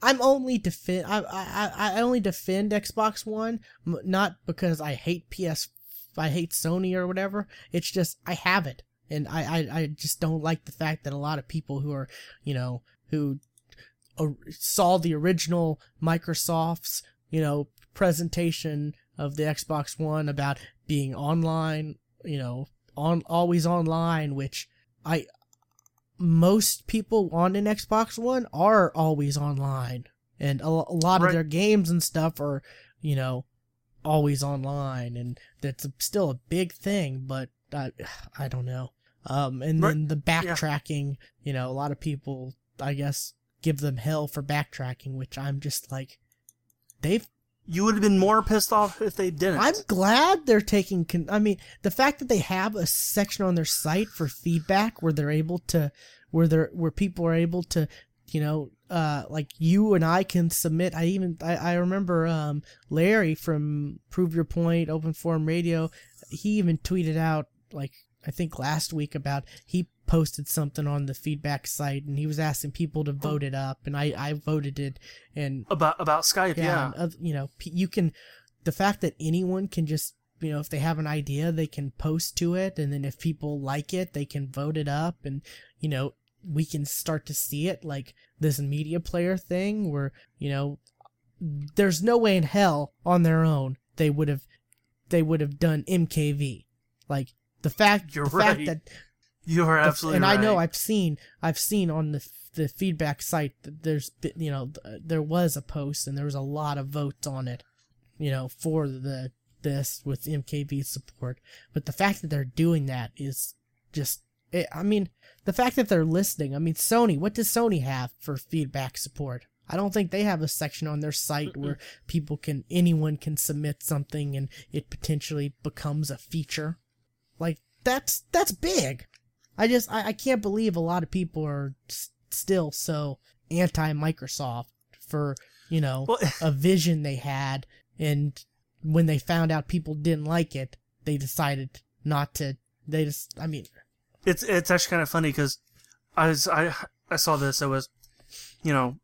Speaker 1: I'm only defend I, I I only defend Xbox One not because I hate PS I hate Sony or whatever. It's just I have it and I I, I just don't like the fact that a lot of people who are you know who uh, saw the original Microsoft's you know presentation of the Xbox One about being online you know on always online which I most people on an Xbox One are always online, and a, a lot of their games and stuff are, you know, always online, and that's still a big thing. But I, I don't know. Um, and
Speaker 2: Right.
Speaker 1: then the backtracking, you know, a lot of people, I guess, give them hell for backtracking, which I'm just like, they've
Speaker 2: You would have been more pissed off if they didn't.
Speaker 1: I'm glad they're taking. Con- I mean, the fact that they have a section on their site for feedback where they're able to, where they're where people are able to, you know, uh, like you and I can submit. I even I, I remember um Larry from Prove Your Point Open Forum Radio. He even tweeted out like I think last week about he posted something on the feedback site and he was asking people to vote it up and I I voted it and
Speaker 2: about about Skype.
Speaker 1: yeah,
Speaker 2: Yeah,
Speaker 1: and oth- you know, you can, the fact that anyone can just, you know, if they have an idea, they can post to it, and then if people like it, they can vote it up, and you know, we can start to see it like this media player thing, where you know, there's no way in hell on their own they would have, they would have done MKV, like the fact,
Speaker 2: You're
Speaker 1: the fact
Speaker 2: right.
Speaker 1: that
Speaker 2: you are absolutely
Speaker 1: and
Speaker 2: right.
Speaker 1: I know I've seen I've seen on the the feedback site that there's you know there was a post and there was a lot of votes on it, you know, for the this with MKV support. But the fact that they're doing that is just it, I mean, the fact that they're listening. I mean, Sony, what does Sony have for feedback support? I don't think they have a section on their site where people can anyone can submit something and it potentially becomes a feature. Like that's that's big. I just I, I can't believe a lot of people are s- still so anti Microsoft for you know
Speaker 2: Well,
Speaker 1: a vision they had and when they found out people didn't like it they decided not to they just I mean
Speaker 2: it's it's actually kind of funny because I was I I saw this. It was, you know,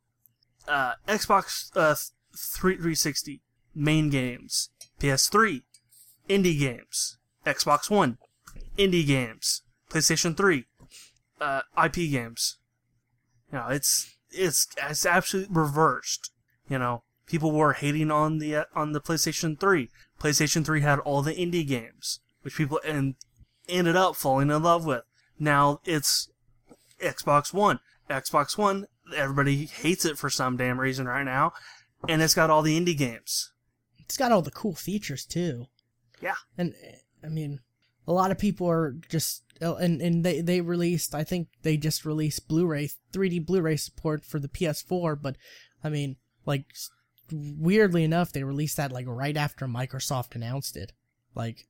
Speaker 2: uh, Xbox uh, three three sixty main games, PS3, indie games, Xbox One, indie games, PlayStation Three, uh, IP games. You know, it's it's it's absolutely reversed. You know, people were hating on the uh, on the PlayStation Three. PlayStation Three had all the indie games, which people and ended up falling in love with. Now it's Xbox One. Xbox One, everybody hates it for some damn reason right now, and it's got all the indie games.
Speaker 1: it's got all the cool features too.
Speaker 2: Yeah.
Speaker 1: And I mean, a lot of people are just oh, and and they they released. I think they just released Blu-ray 3D Blu-ray support for the PS4. But I mean, like weirdly enough, they released that like right after Microsoft announced it. Like,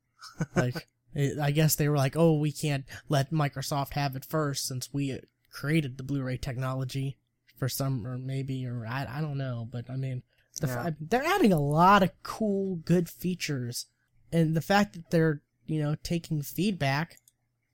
Speaker 1: like it, I guess they were like, oh, we can't let Microsoft have it first since we uh, created the Blu-ray technology for some or maybe or I I don't know. But I mean. The
Speaker 2: Yeah.
Speaker 1: f- they're adding a lot of cool, good features, and the fact that they're you know taking feedback,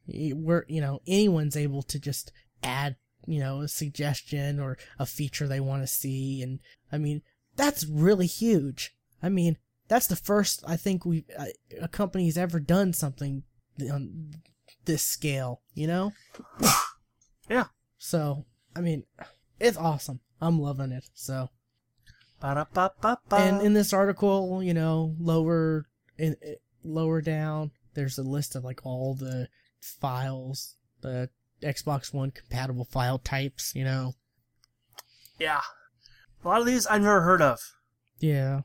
Speaker 1: where you know anyone's able to just add you know a suggestion or a feature they want to see, and I mean that's really huge. I mean that's the first I think we uh, a company's ever done something on this scale. You know.
Speaker 2: Yeah.
Speaker 1: So I mean, it's awesome. I'm loving it. So.
Speaker 2: Ba-da-ba-ba-ba.
Speaker 1: and in this article, you know, lower in lower down, there's a list of like all the files, the Xbox One compatible file types. You know,
Speaker 2: yeah, a lot of these I've never heard of.
Speaker 1: yeah.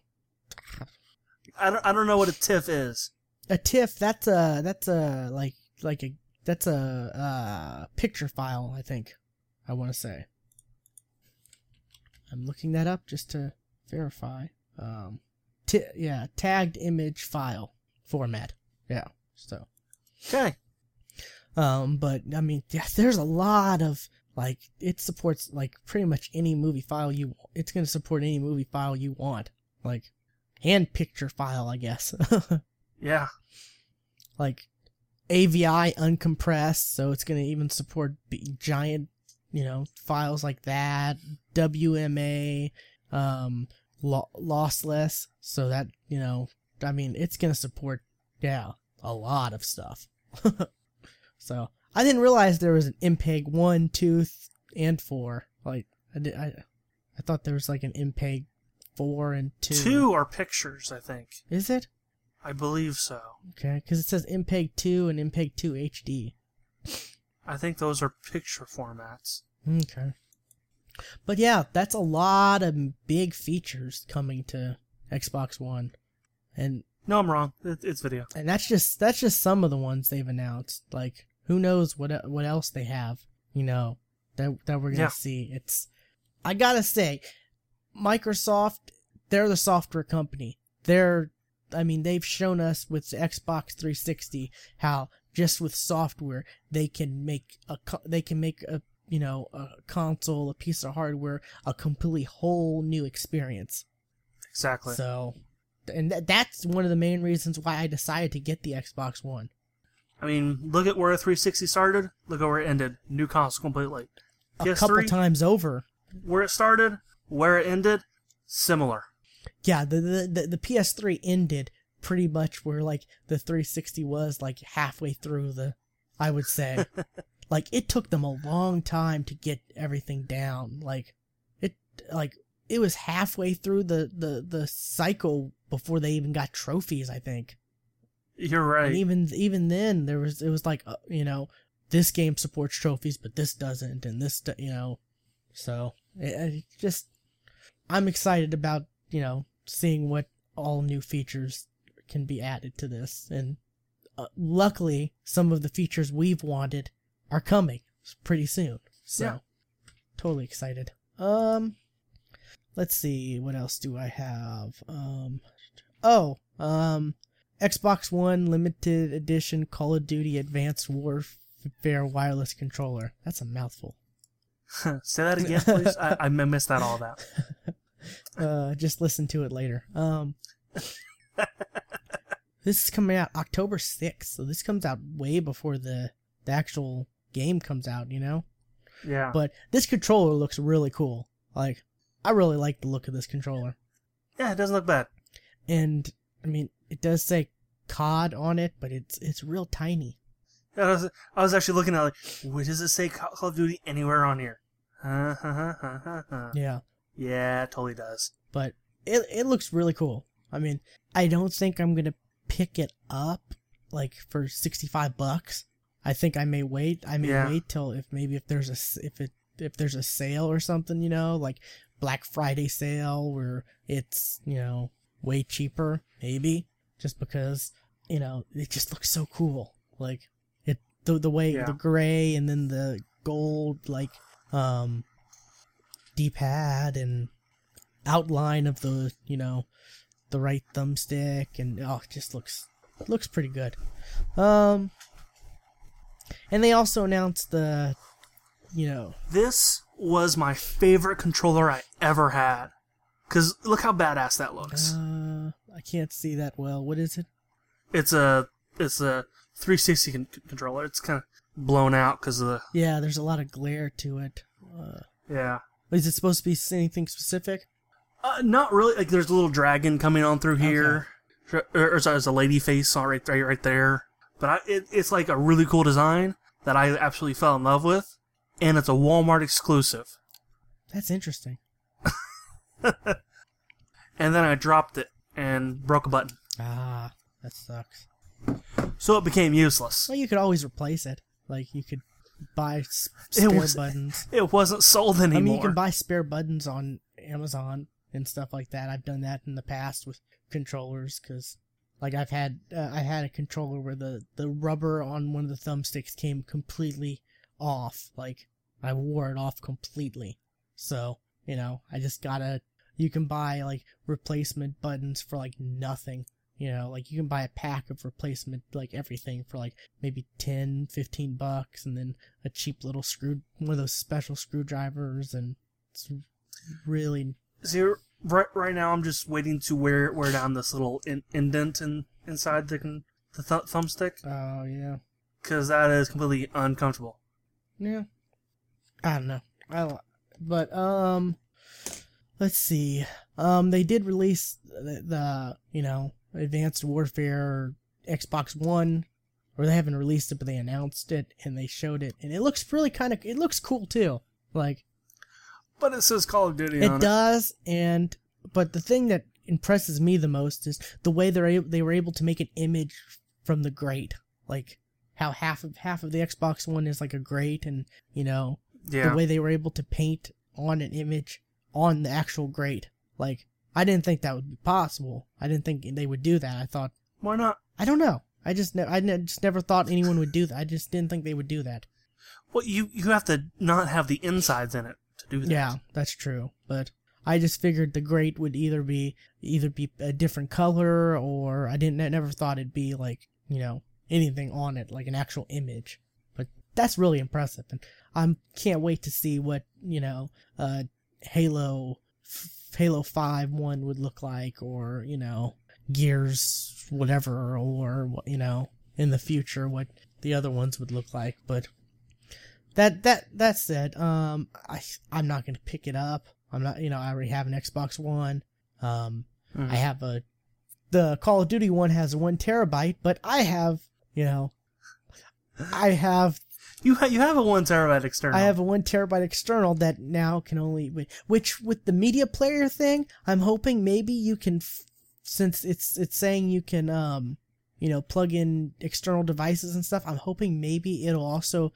Speaker 2: I don't, I don't know what a TIFF is.
Speaker 1: A TIFF, that's a that's a like like a that's a uh picture file. I think. I want to say. I'm looking that up just to verify. Um, t- yeah, tagged image file format. Yeah. So,
Speaker 2: Okay.
Speaker 1: um, but I mean, yeah, there's a lot of like it supports like pretty much any movie file you. It's gonna support any movie file you want, like and picture file, I guess.
Speaker 2: Yeah.
Speaker 1: like AVI uncompressed, so it's gonna even support b- giant, you know, files like that. WMA, um, lo- lossless, so that you know, I mean, it's gonna support, yeah, a lot of stuff. so I didn't realize there was an MPEG one, two, th- and four. Like I did, I, I thought there was like an MPEG four and two.
Speaker 2: Two are pictures, I think.
Speaker 1: Is it?
Speaker 2: I believe so.
Speaker 1: Okay, because it says MPEG 2 and MPEG 2 HD.
Speaker 2: I think those are picture formats.
Speaker 1: Okay. But yeah, that's a lot of big features coming to Xbox One. And
Speaker 2: No, I'm wrong. It's video.
Speaker 1: and that's just that's just some of the ones they've announced. Like who knows what what else they have, you know, that that we're going to
Speaker 2: Yeah.
Speaker 1: see. It's I got to say Microsoft, they're the software company. They're I mean, they've shown us with the Xbox 360 how just with software they can make a they can make a you know a console, a piece of hardware, a completely whole new experience.
Speaker 2: Exactly.
Speaker 1: So, and th- that's one of the main reasons why I decided to get the Xbox One.
Speaker 2: I mean, look at where 360 started. Look at where it ended. New console completely.
Speaker 1: A couple
Speaker 2: PS3,
Speaker 1: times over.
Speaker 2: where it started, where it ended, similar.
Speaker 1: Yeah, the, the the the PS3 ended pretty much where like the 360 was like halfway through the I would say. like it took them a long time to get everything down. Like it like it was halfway through the the the cycle before they even got trophies, I think.
Speaker 2: You're right.
Speaker 1: And even even then, there was it was like uh, you know this game supports trophies, but this doesn't, and this you know, so it, it just I'm excited about you know seeing what all new features can be added to this, and uh, luckily some of the features we've wanted are coming pretty soon. So
Speaker 2: Yeah.
Speaker 1: totally excited. Um, let's see what else do I have. Um, oh, um. Xbox One limited edition Call of Duty Advanced Warfare wireless controller. That's a mouthful.
Speaker 2: Say that again, please. I, I missed that all that.
Speaker 1: Uh, just listen to it later. Um, this is coming out October 6th, so this comes out way before the, the actual game comes out, you know?
Speaker 2: Yeah.
Speaker 1: But this controller looks really cool. Like, I really like the look of this controller.
Speaker 2: yeah, it doesn't look bad.
Speaker 1: And, I mean, it does say COD on it, but it's it's real tiny.
Speaker 2: I was, I was actually looking at like, where does it say Call of Duty anywhere on here? Huh, huh, huh.
Speaker 1: Yeah.
Speaker 2: Yeah, it totally does.
Speaker 1: but it it looks really cool. I mean, I don't think I'm gonna pick it up like for sixty five bucks. I think I may wait. I may
Speaker 2: Yeah.
Speaker 1: wait till if maybe if there's a if it if there's a sale or something, you know, like Black Friday sale where it's you know way cheaper, maybe just because you know it just looks so cool. Like it the the way
Speaker 2: Yeah.
Speaker 1: the gray and then the gold like um d-pad and outline of the you know the right thumbstick and oh it just looks looks pretty good um and they also announced the you know
Speaker 2: This was my favorite controller I ever had. Cause look how badass that looks.
Speaker 1: uh i can't see that well what is it
Speaker 2: It's a it's a 360 con- controller. It's kind of blown out because of the
Speaker 1: yeah there's a lot of glare to it uh,
Speaker 2: yeah.
Speaker 1: is it supposed to be anything specific
Speaker 2: Uh, not really. Like there's a little dragon coming on through here, or, or sorry, there's a lady face on right there, right there. But I, it, it's like a really cool design that I absolutely fell in love with, and it's a Walmart exclusive.
Speaker 1: that's interesting
Speaker 2: And then I dropped it and broke a button,
Speaker 1: ah that sucks
Speaker 2: so it became useless.
Speaker 1: well you could always replace it like you could buy s-
Speaker 2: It
Speaker 1: spare
Speaker 2: was-
Speaker 1: buttons
Speaker 2: It wasn't sold anymore.
Speaker 1: I mean, you can buy spare buttons on Amazon and stuff like that. I've done that in the past with controllers because, like, I've had uh, I had a controller where the the rubber on one of the thumbsticks came completely off. Like I wore it off completely. So, you know, I just gotta, you can buy like replacement buttons for like nothing. You know, like you can buy a pack of replacement, like everything for like maybe 10, 15 bucks and then a cheap little screw, one of those special screwdrivers and it's really.
Speaker 2: See, right, right now I'm just waiting to wear, wear down this little in, indent in, inside the, the th- thumbstick.
Speaker 1: Oh, yeah.
Speaker 2: Cause that is completely uncomfortable.
Speaker 1: Yeah. I don't know. I don't, but, um, let's see. Um, they did release the, the you know, Advanced Warfare Xbox One, or they haven't released it, but they announced it and they showed it, and it looks really kind of, it looks cool too. Like,
Speaker 2: but it says Call of Duty.
Speaker 1: It does, it. and but the thing that impresses me the most is the way they they were able to make an image from the grate, like how half of half of the Xbox One is like a grate, and you know
Speaker 2: yeah.
Speaker 1: the way they were able to paint on an image on the actual grate. Like I didn't think that would be possible. I didn't think they would do that. I thought
Speaker 2: why not?
Speaker 1: I don't know. I just ne- I ne- just never thought anyone would do that. I just didn't think they would do that.
Speaker 2: Well, you you have to not have the insides in it to do that.
Speaker 1: Yeah, that's true. But I just figured the grate would either be either be a different color or I didn't I never thought it'd be like, you know, anything on it like an actual image. But that's really impressive and I can't wait to see what, you know, uh Halo Halo 5 one would look like or, you know, Gears whatever or you know, in the future what the other ones would look like, but that that that said, um, I I'm not gonna pick it up. I'm not, you know, I already have an Xbox One. Um, mm-hmm. I have a the Call of Duty one has one terabyte, but I have, you know, I have
Speaker 2: you ha- you have a one terabyte external.
Speaker 1: I have a one terabyte external that now can only which with the media player thing. I'm hoping maybe you can, since it's it's saying you can um you know plug in external devices and stuff. I'm hoping maybe it'll also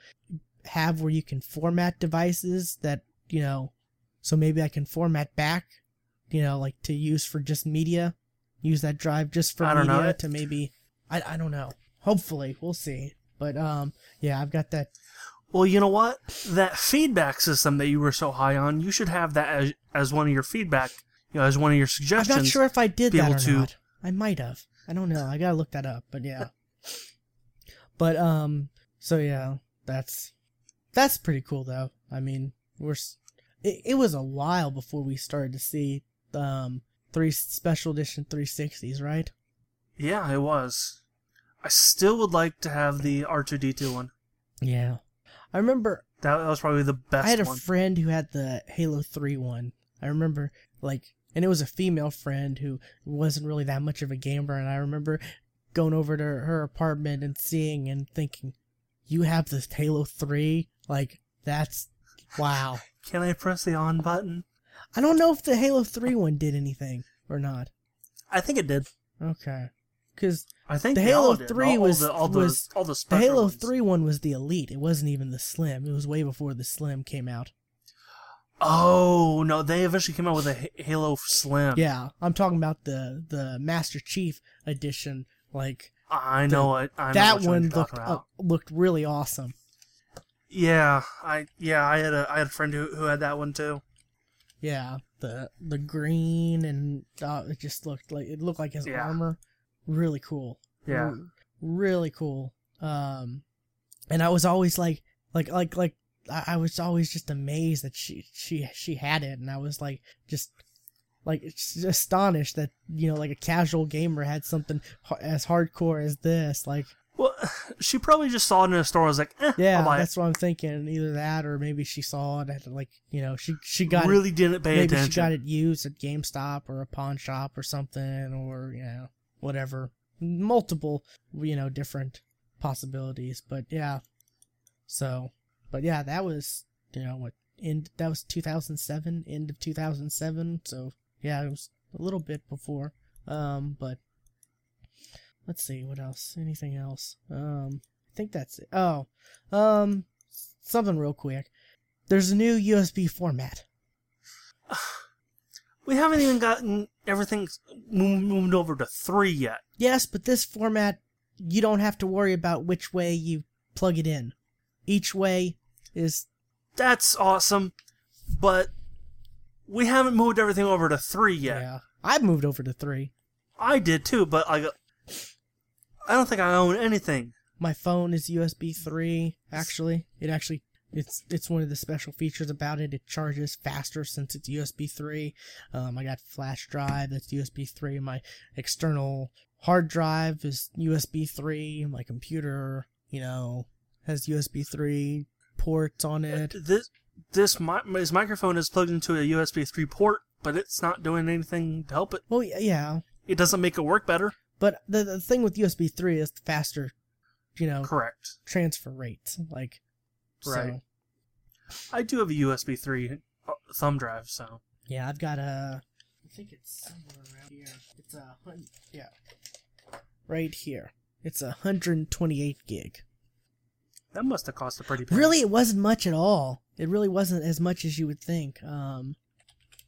Speaker 1: have where you can format devices that, you know, so maybe I can format back, you know, like to use for just media, use that drive just for media know. to maybe, I, I don't know. Hopefully, we'll see. But, um, yeah, I've got that.
Speaker 2: Well, you know what? That feedback system that you were so high on, you should have that as, as one of your feedback, you know, as one of your suggestions.
Speaker 1: I'm not sure if I did that or to... not. I might have. I don't know. I gotta look that up, but yeah. but, um, so yeah, that's, that's pretty cool, though. I mean, we're it, it was a while before we started to see um three special edition 360s, right?
Speaker 2: Yeah, it was. I still would like to have the R2D2 one.
Speaker 1: Yeah. I remember
Speaker 2: that, that was probably the best
Speaker 1: I had a
Speaker 2: one.
Speaker 1: friend who had the Halo 3 one. I remember like and it was a female friend who wasn't really that much of a gamer and I remember going over to her apartment and seeing and thinking you have this Halo 3? Like, that's. Wow.
Speaker 2: Can I press the on button?
Speaker 1: I don't know if the Halo 3 one did anything or not.
Speaker 2: I think it did.
Speaker 1: Okay. Because
Speaker 2: I think
Speaker 1: the Halo 3
Speaker 2: all,
Speaker 1: was.
Speaker 2: All the, all
Speaker 1: was,
Speaker 2: the, all the,
Speaker 1: the Halo
Speaker 2: ones.
Speaker 1: 3 one was the Elite. It wasn't even the Slim. It was way before the Slim came out.
Speaker 2: Oh no! They eventually came out with a Halo Slim.
Speaker 1: Yeah, I'm talking about the the Master Chief edition. Like
Speaker 2: I know it. I know
Speaker 1: that
Speaker 2: one,
Speaker 1: one looked uh, looked really awesome.
Speaker 2: Yeah, I yeah I had a I had a friend who who had that one too.
Speaker 1: Yeah, the the green and uh, it just looked like it looked like his yeah. armor. Really cool.
Speaker 2: Yeah,
Speaker 1: really, really cool. Um, and I was always like like like like I, was always just amazed that she she she had it, and I was like just like astonished that you know like a casual gamer had something as hardcore as this. Like
Speaker 2: well she probably just saw it in a store I was like eh,
Speaker 1: yeah
Speaker 2: that's
Speaker 1: what i'm thinking. Either that or maybe she saw it at like you know she she got
Speaker 2: really
Speaker 1: it,
Speaker 2: didn't pay
Speaker 1: maybe
Speaker 2: attention
Speaker 1: she got it used at gamestop or a pawn shop or something or you know whatever multiple you know different possibilities but yeah so but yeah that was you know what in that was 2007 end of 2007 so yeah, it was a little bit before. Um, but let's see what else. Anything else? Um, I think that's it. Oh, um, something real quick. There's a new USB format.
Speaker 2: We haven't even gotten everything moved over to three yet.
Speaker 1: Yes, but this format, you don't have to worry about which way you plug it in. Each way is
Speaker 2: that's awesome, but we haven't moved everything over to three yet.
Speaker 1: Yeah, I've moved over to three.
Speaker 2: I did too, but I got. I don't think I own anything.
Speaker 1: My phone is USB three. Actually, it actually it's it's one of the special features about it. It charges faster since it's USB three. Um, I got flash drive that's USB three. My external hard drive is USB three. My computer, you know, has USB three ports on it.
Speaker 2: This this mi- this microphone is plugged into a USB three port, but it's not doing anything to help it.
Speaker 1: Well, yeah,
Speaker 2: It doesn't make it work better.
Speaker 1: but the the thing with USB three is faster, you know,
Speaker 2: Correct.
Speaker 1: transfer rate. Like,
Speaker 2: Right.
Speaker 1: So,
Speaker 2: I do have a USB three uh, thumb drive, so
Speaker 1: yeah, I've got a. I think it's somewhere around here. It's a yeah, right here. It's a hundred and twenty-eight gig.
Speaker 2: that must have cost a pretty penny.
Speaker 1: Really, it wasn't much at all. It really wasn't as much as you would think. Um,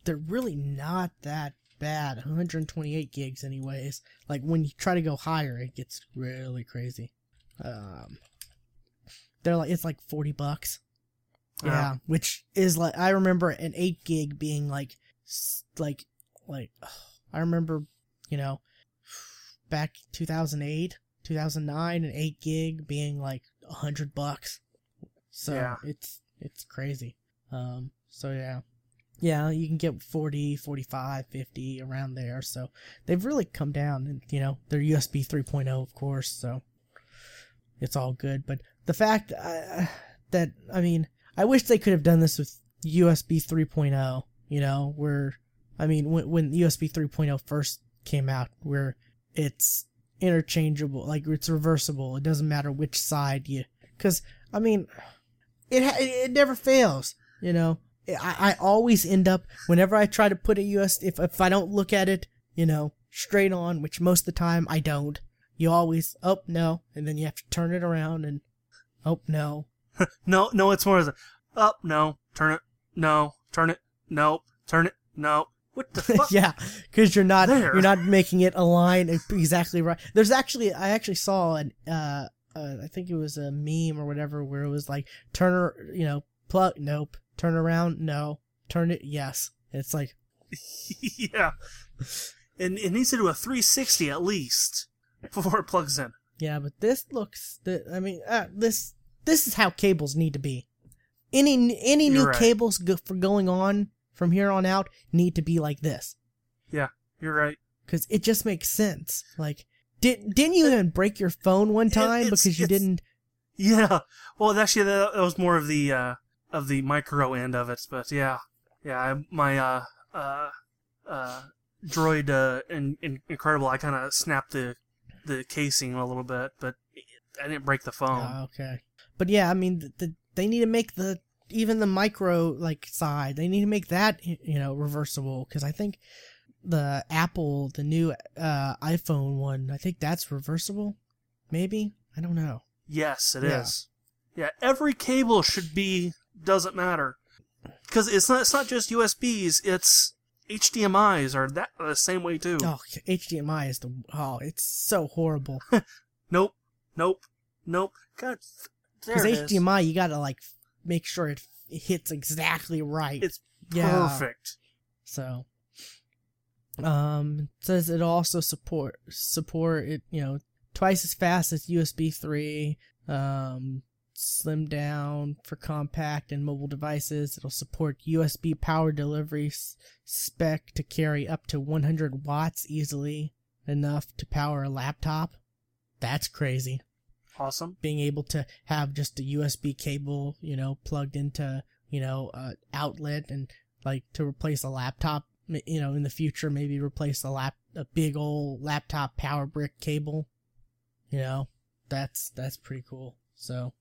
Speaker 1: they're really not that bad. 128 gigs, anyways. Like when you try to go higher, it gets really crazy. Um, they're like it's like 40 bucks. Yeah,
Speaker 2: Yeah.
Speaker 1: which is like I remember an 8 gig being like like like I remember, you know, back 2008, 2009 an 8 gig being like 100 bucks. So
Speaker 2: Yeah.
Speaker 1: it's it's crazy. Um so yeah. Yeah, you can get 40, 45, 50 around there. So they've really come down and you know, they're USB 3.0 of course, so it's all good, but the fact uh, that I mean, I wish they could have done this with USB 3.0, you know, where I mean, when when USB 3.0 first came out where it's interchangeable, like it's reversible. It doesn't matter which side you cuz I mean, it it never fails, you know. I, I always end up whenever I try to put a US if if I don't look at it, you know, straight on, which most of the time I don't. You always oh no, and then you have to turn it around and oh no.
Speaker 2: No, no, it's more of a up, no, turn it, no, turn it, no, turn it, no. What the fuck?
Speaker 1: yeah, because you're not
Speaker 2: There.
Speaker 1: you're not making it align exactly right. There's actually I actually saw an uh, uh I think it was a meme or whatever where it was like turner you know plug nope turn around no turn it yes. It's like
Speaker 2: yeah. And it needs to do a 360 at least before it plugs in.
Speaker 1: yeah, but this looks I mean uh, this this is how cables need to be. Any any new
Speaker 2: You're right.
Speaker 1: cables go, for going on from here on out need to be like this.
Speaker 2: Yeah, you're right.
Speaker 1: because it just makes sense. Like, did didn't you even break your phone one time
Speaker 2: it's-
Speaker 1: because you didn't?
Speaker 2: Yeah. Well, actually, that, that was more of the uh, of the micro end of it, but yeah, yeah. I, my uh, uh, uh, droid uh, in, in incredible. I kind of snapped the the casing a little bit, but I didn't break the phone.
Speaker 1: Oh, okay, but yeah, I mean, the, the they need to make the even the micro like side. They need to make that you know reversible because I think the Apple the new uh iPhone one I think that's reversible. Maybe I don't know.
Speaker 2: Yes, it is.
Speaker 1: Yeah.
Speaker 2: yeah. every cable should be doesn't matter because it's not it's not just USBs. It's HDMI's are that the same way too.
Speaker 1: Oh, HDMI is the oh, it's so horrible.
Speaker 2: Nope, nope, nope. God,
Speaker 1: Because
Speaker 2: it is.
Speaker 1: HDMI you gotta like make sure it, it hits exactly right.
Speaker 2: It's
Speaker 1: Yeah.
Speaker 2: perfect.
Speaker 1: So, um, it says it also support support it you know twice as fast as USB three. Um, slim down for compact and mobile devices. It'll support USB power delivery spec to carry up to 100 watts easily, enough to power a laptop. That's crazy
Speaker 2: Awesome.
Speaker 1: being able to have just a USB cable, you know, plugged into, you know, uh, outlet and like to replace a laptop, you know, in the future, maybe replace a lap, a big old laptop power brick cable, you know, that's, that's pretty cool. So,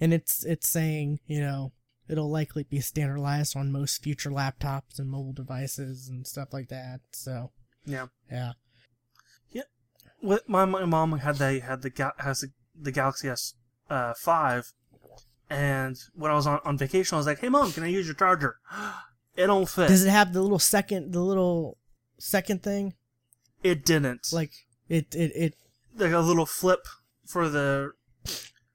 Speaker 1: and it's, it's saying, you know, it'll likely be standardized on most future laptops and mobile devices and stuff like that. So,
Speaker 2: Yeah.
Speaker 1: yeah.
Speaker 2: What my my mom had the had the Ga- has the, the Galaxy S uh, five, and when I was on, on vacation, I was like, "Hey, mom, can I use your charger?" It don't fit.
Speaker 1: Does it have the little second, the little second thing?
Speaker 2: it didn't.
Speaker 1: Like, it, it, it,
Speaker 2: like a little flip for the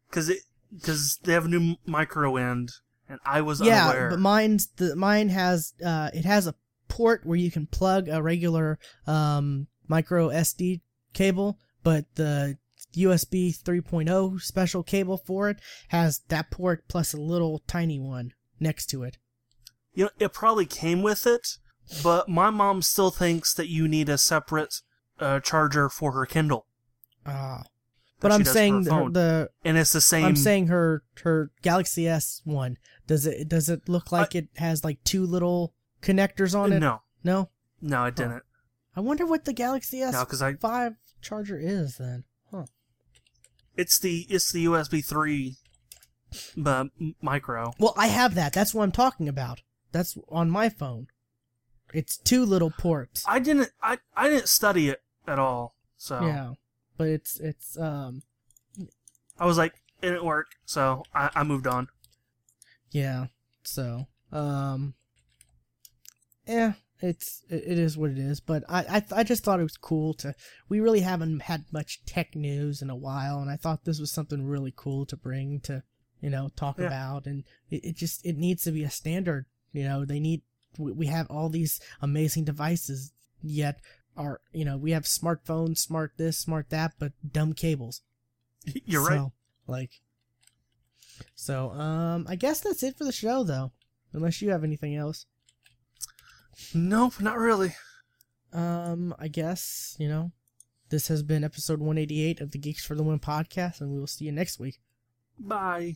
Speaker 2: because it because they have a new micro end and I was
Speaker 1: yeah,
Speaker 2: unaware.
Speaker 1: but mine's the mine has uh it has a port where you can plug a regular um micro SD cable, but the USB 3.0 special cable for it has that port plus a little tiny one next to it.
Speaker 2: you know, it probably came with it, but my mom still thinks that you need a separate uh, charger for her Kindle.
Speaker 1: Ah. But I'm saying
Speaker 2: her
Speaker 1: the, the
Speaker 2: and it's the same.
Speaker 1: I'm saying her her Galaxy S one does it does it look like it has like two little connectors on it?
Speaker 2: no,
Speaker 1: No.
Speaker 2: no, it didn't.
Speaker 1: I wonder what the Galaxy S
Speaker 2: No, I
Speaker 1: five charger is then. Huh.
Speaker 2: it's the it's the USB three, m- micro.
Speaker 1: Well, I have that. That's what I'm talking about. That's on my phone. It's two little ports.
Speaker 2: I didn't I I didn't study it at all, so
Speaker 1: Yeah, but it's it's um
Speaker 2: I was like it didn't work, so I, I moved on.
Speaker 1: yeah. So um yeah, it's it, is what it is. But I I I just thought it was cool to. We really haven't had much tech news in a while, and I thought this was something really cool to bring to you know talk
Speaker 2: Yeah.
Speaker 1: about, and it, it just it needs to be a standard. You know, they need we have all these amazing devices, yet our you know we have smartphones, smart this, smart that, but dumb cables.
Speaker 2: You're right.
Speaker 1: Like, so um, I guess that's it for the show, though. Unless you have anything else.
Speaker 2: Nope, not really.
Speaker 1: Um, I guess you know, this has been episode 188 of the Geeks for the Win podcast, and we will see you next week.
Speaker 2: Bye.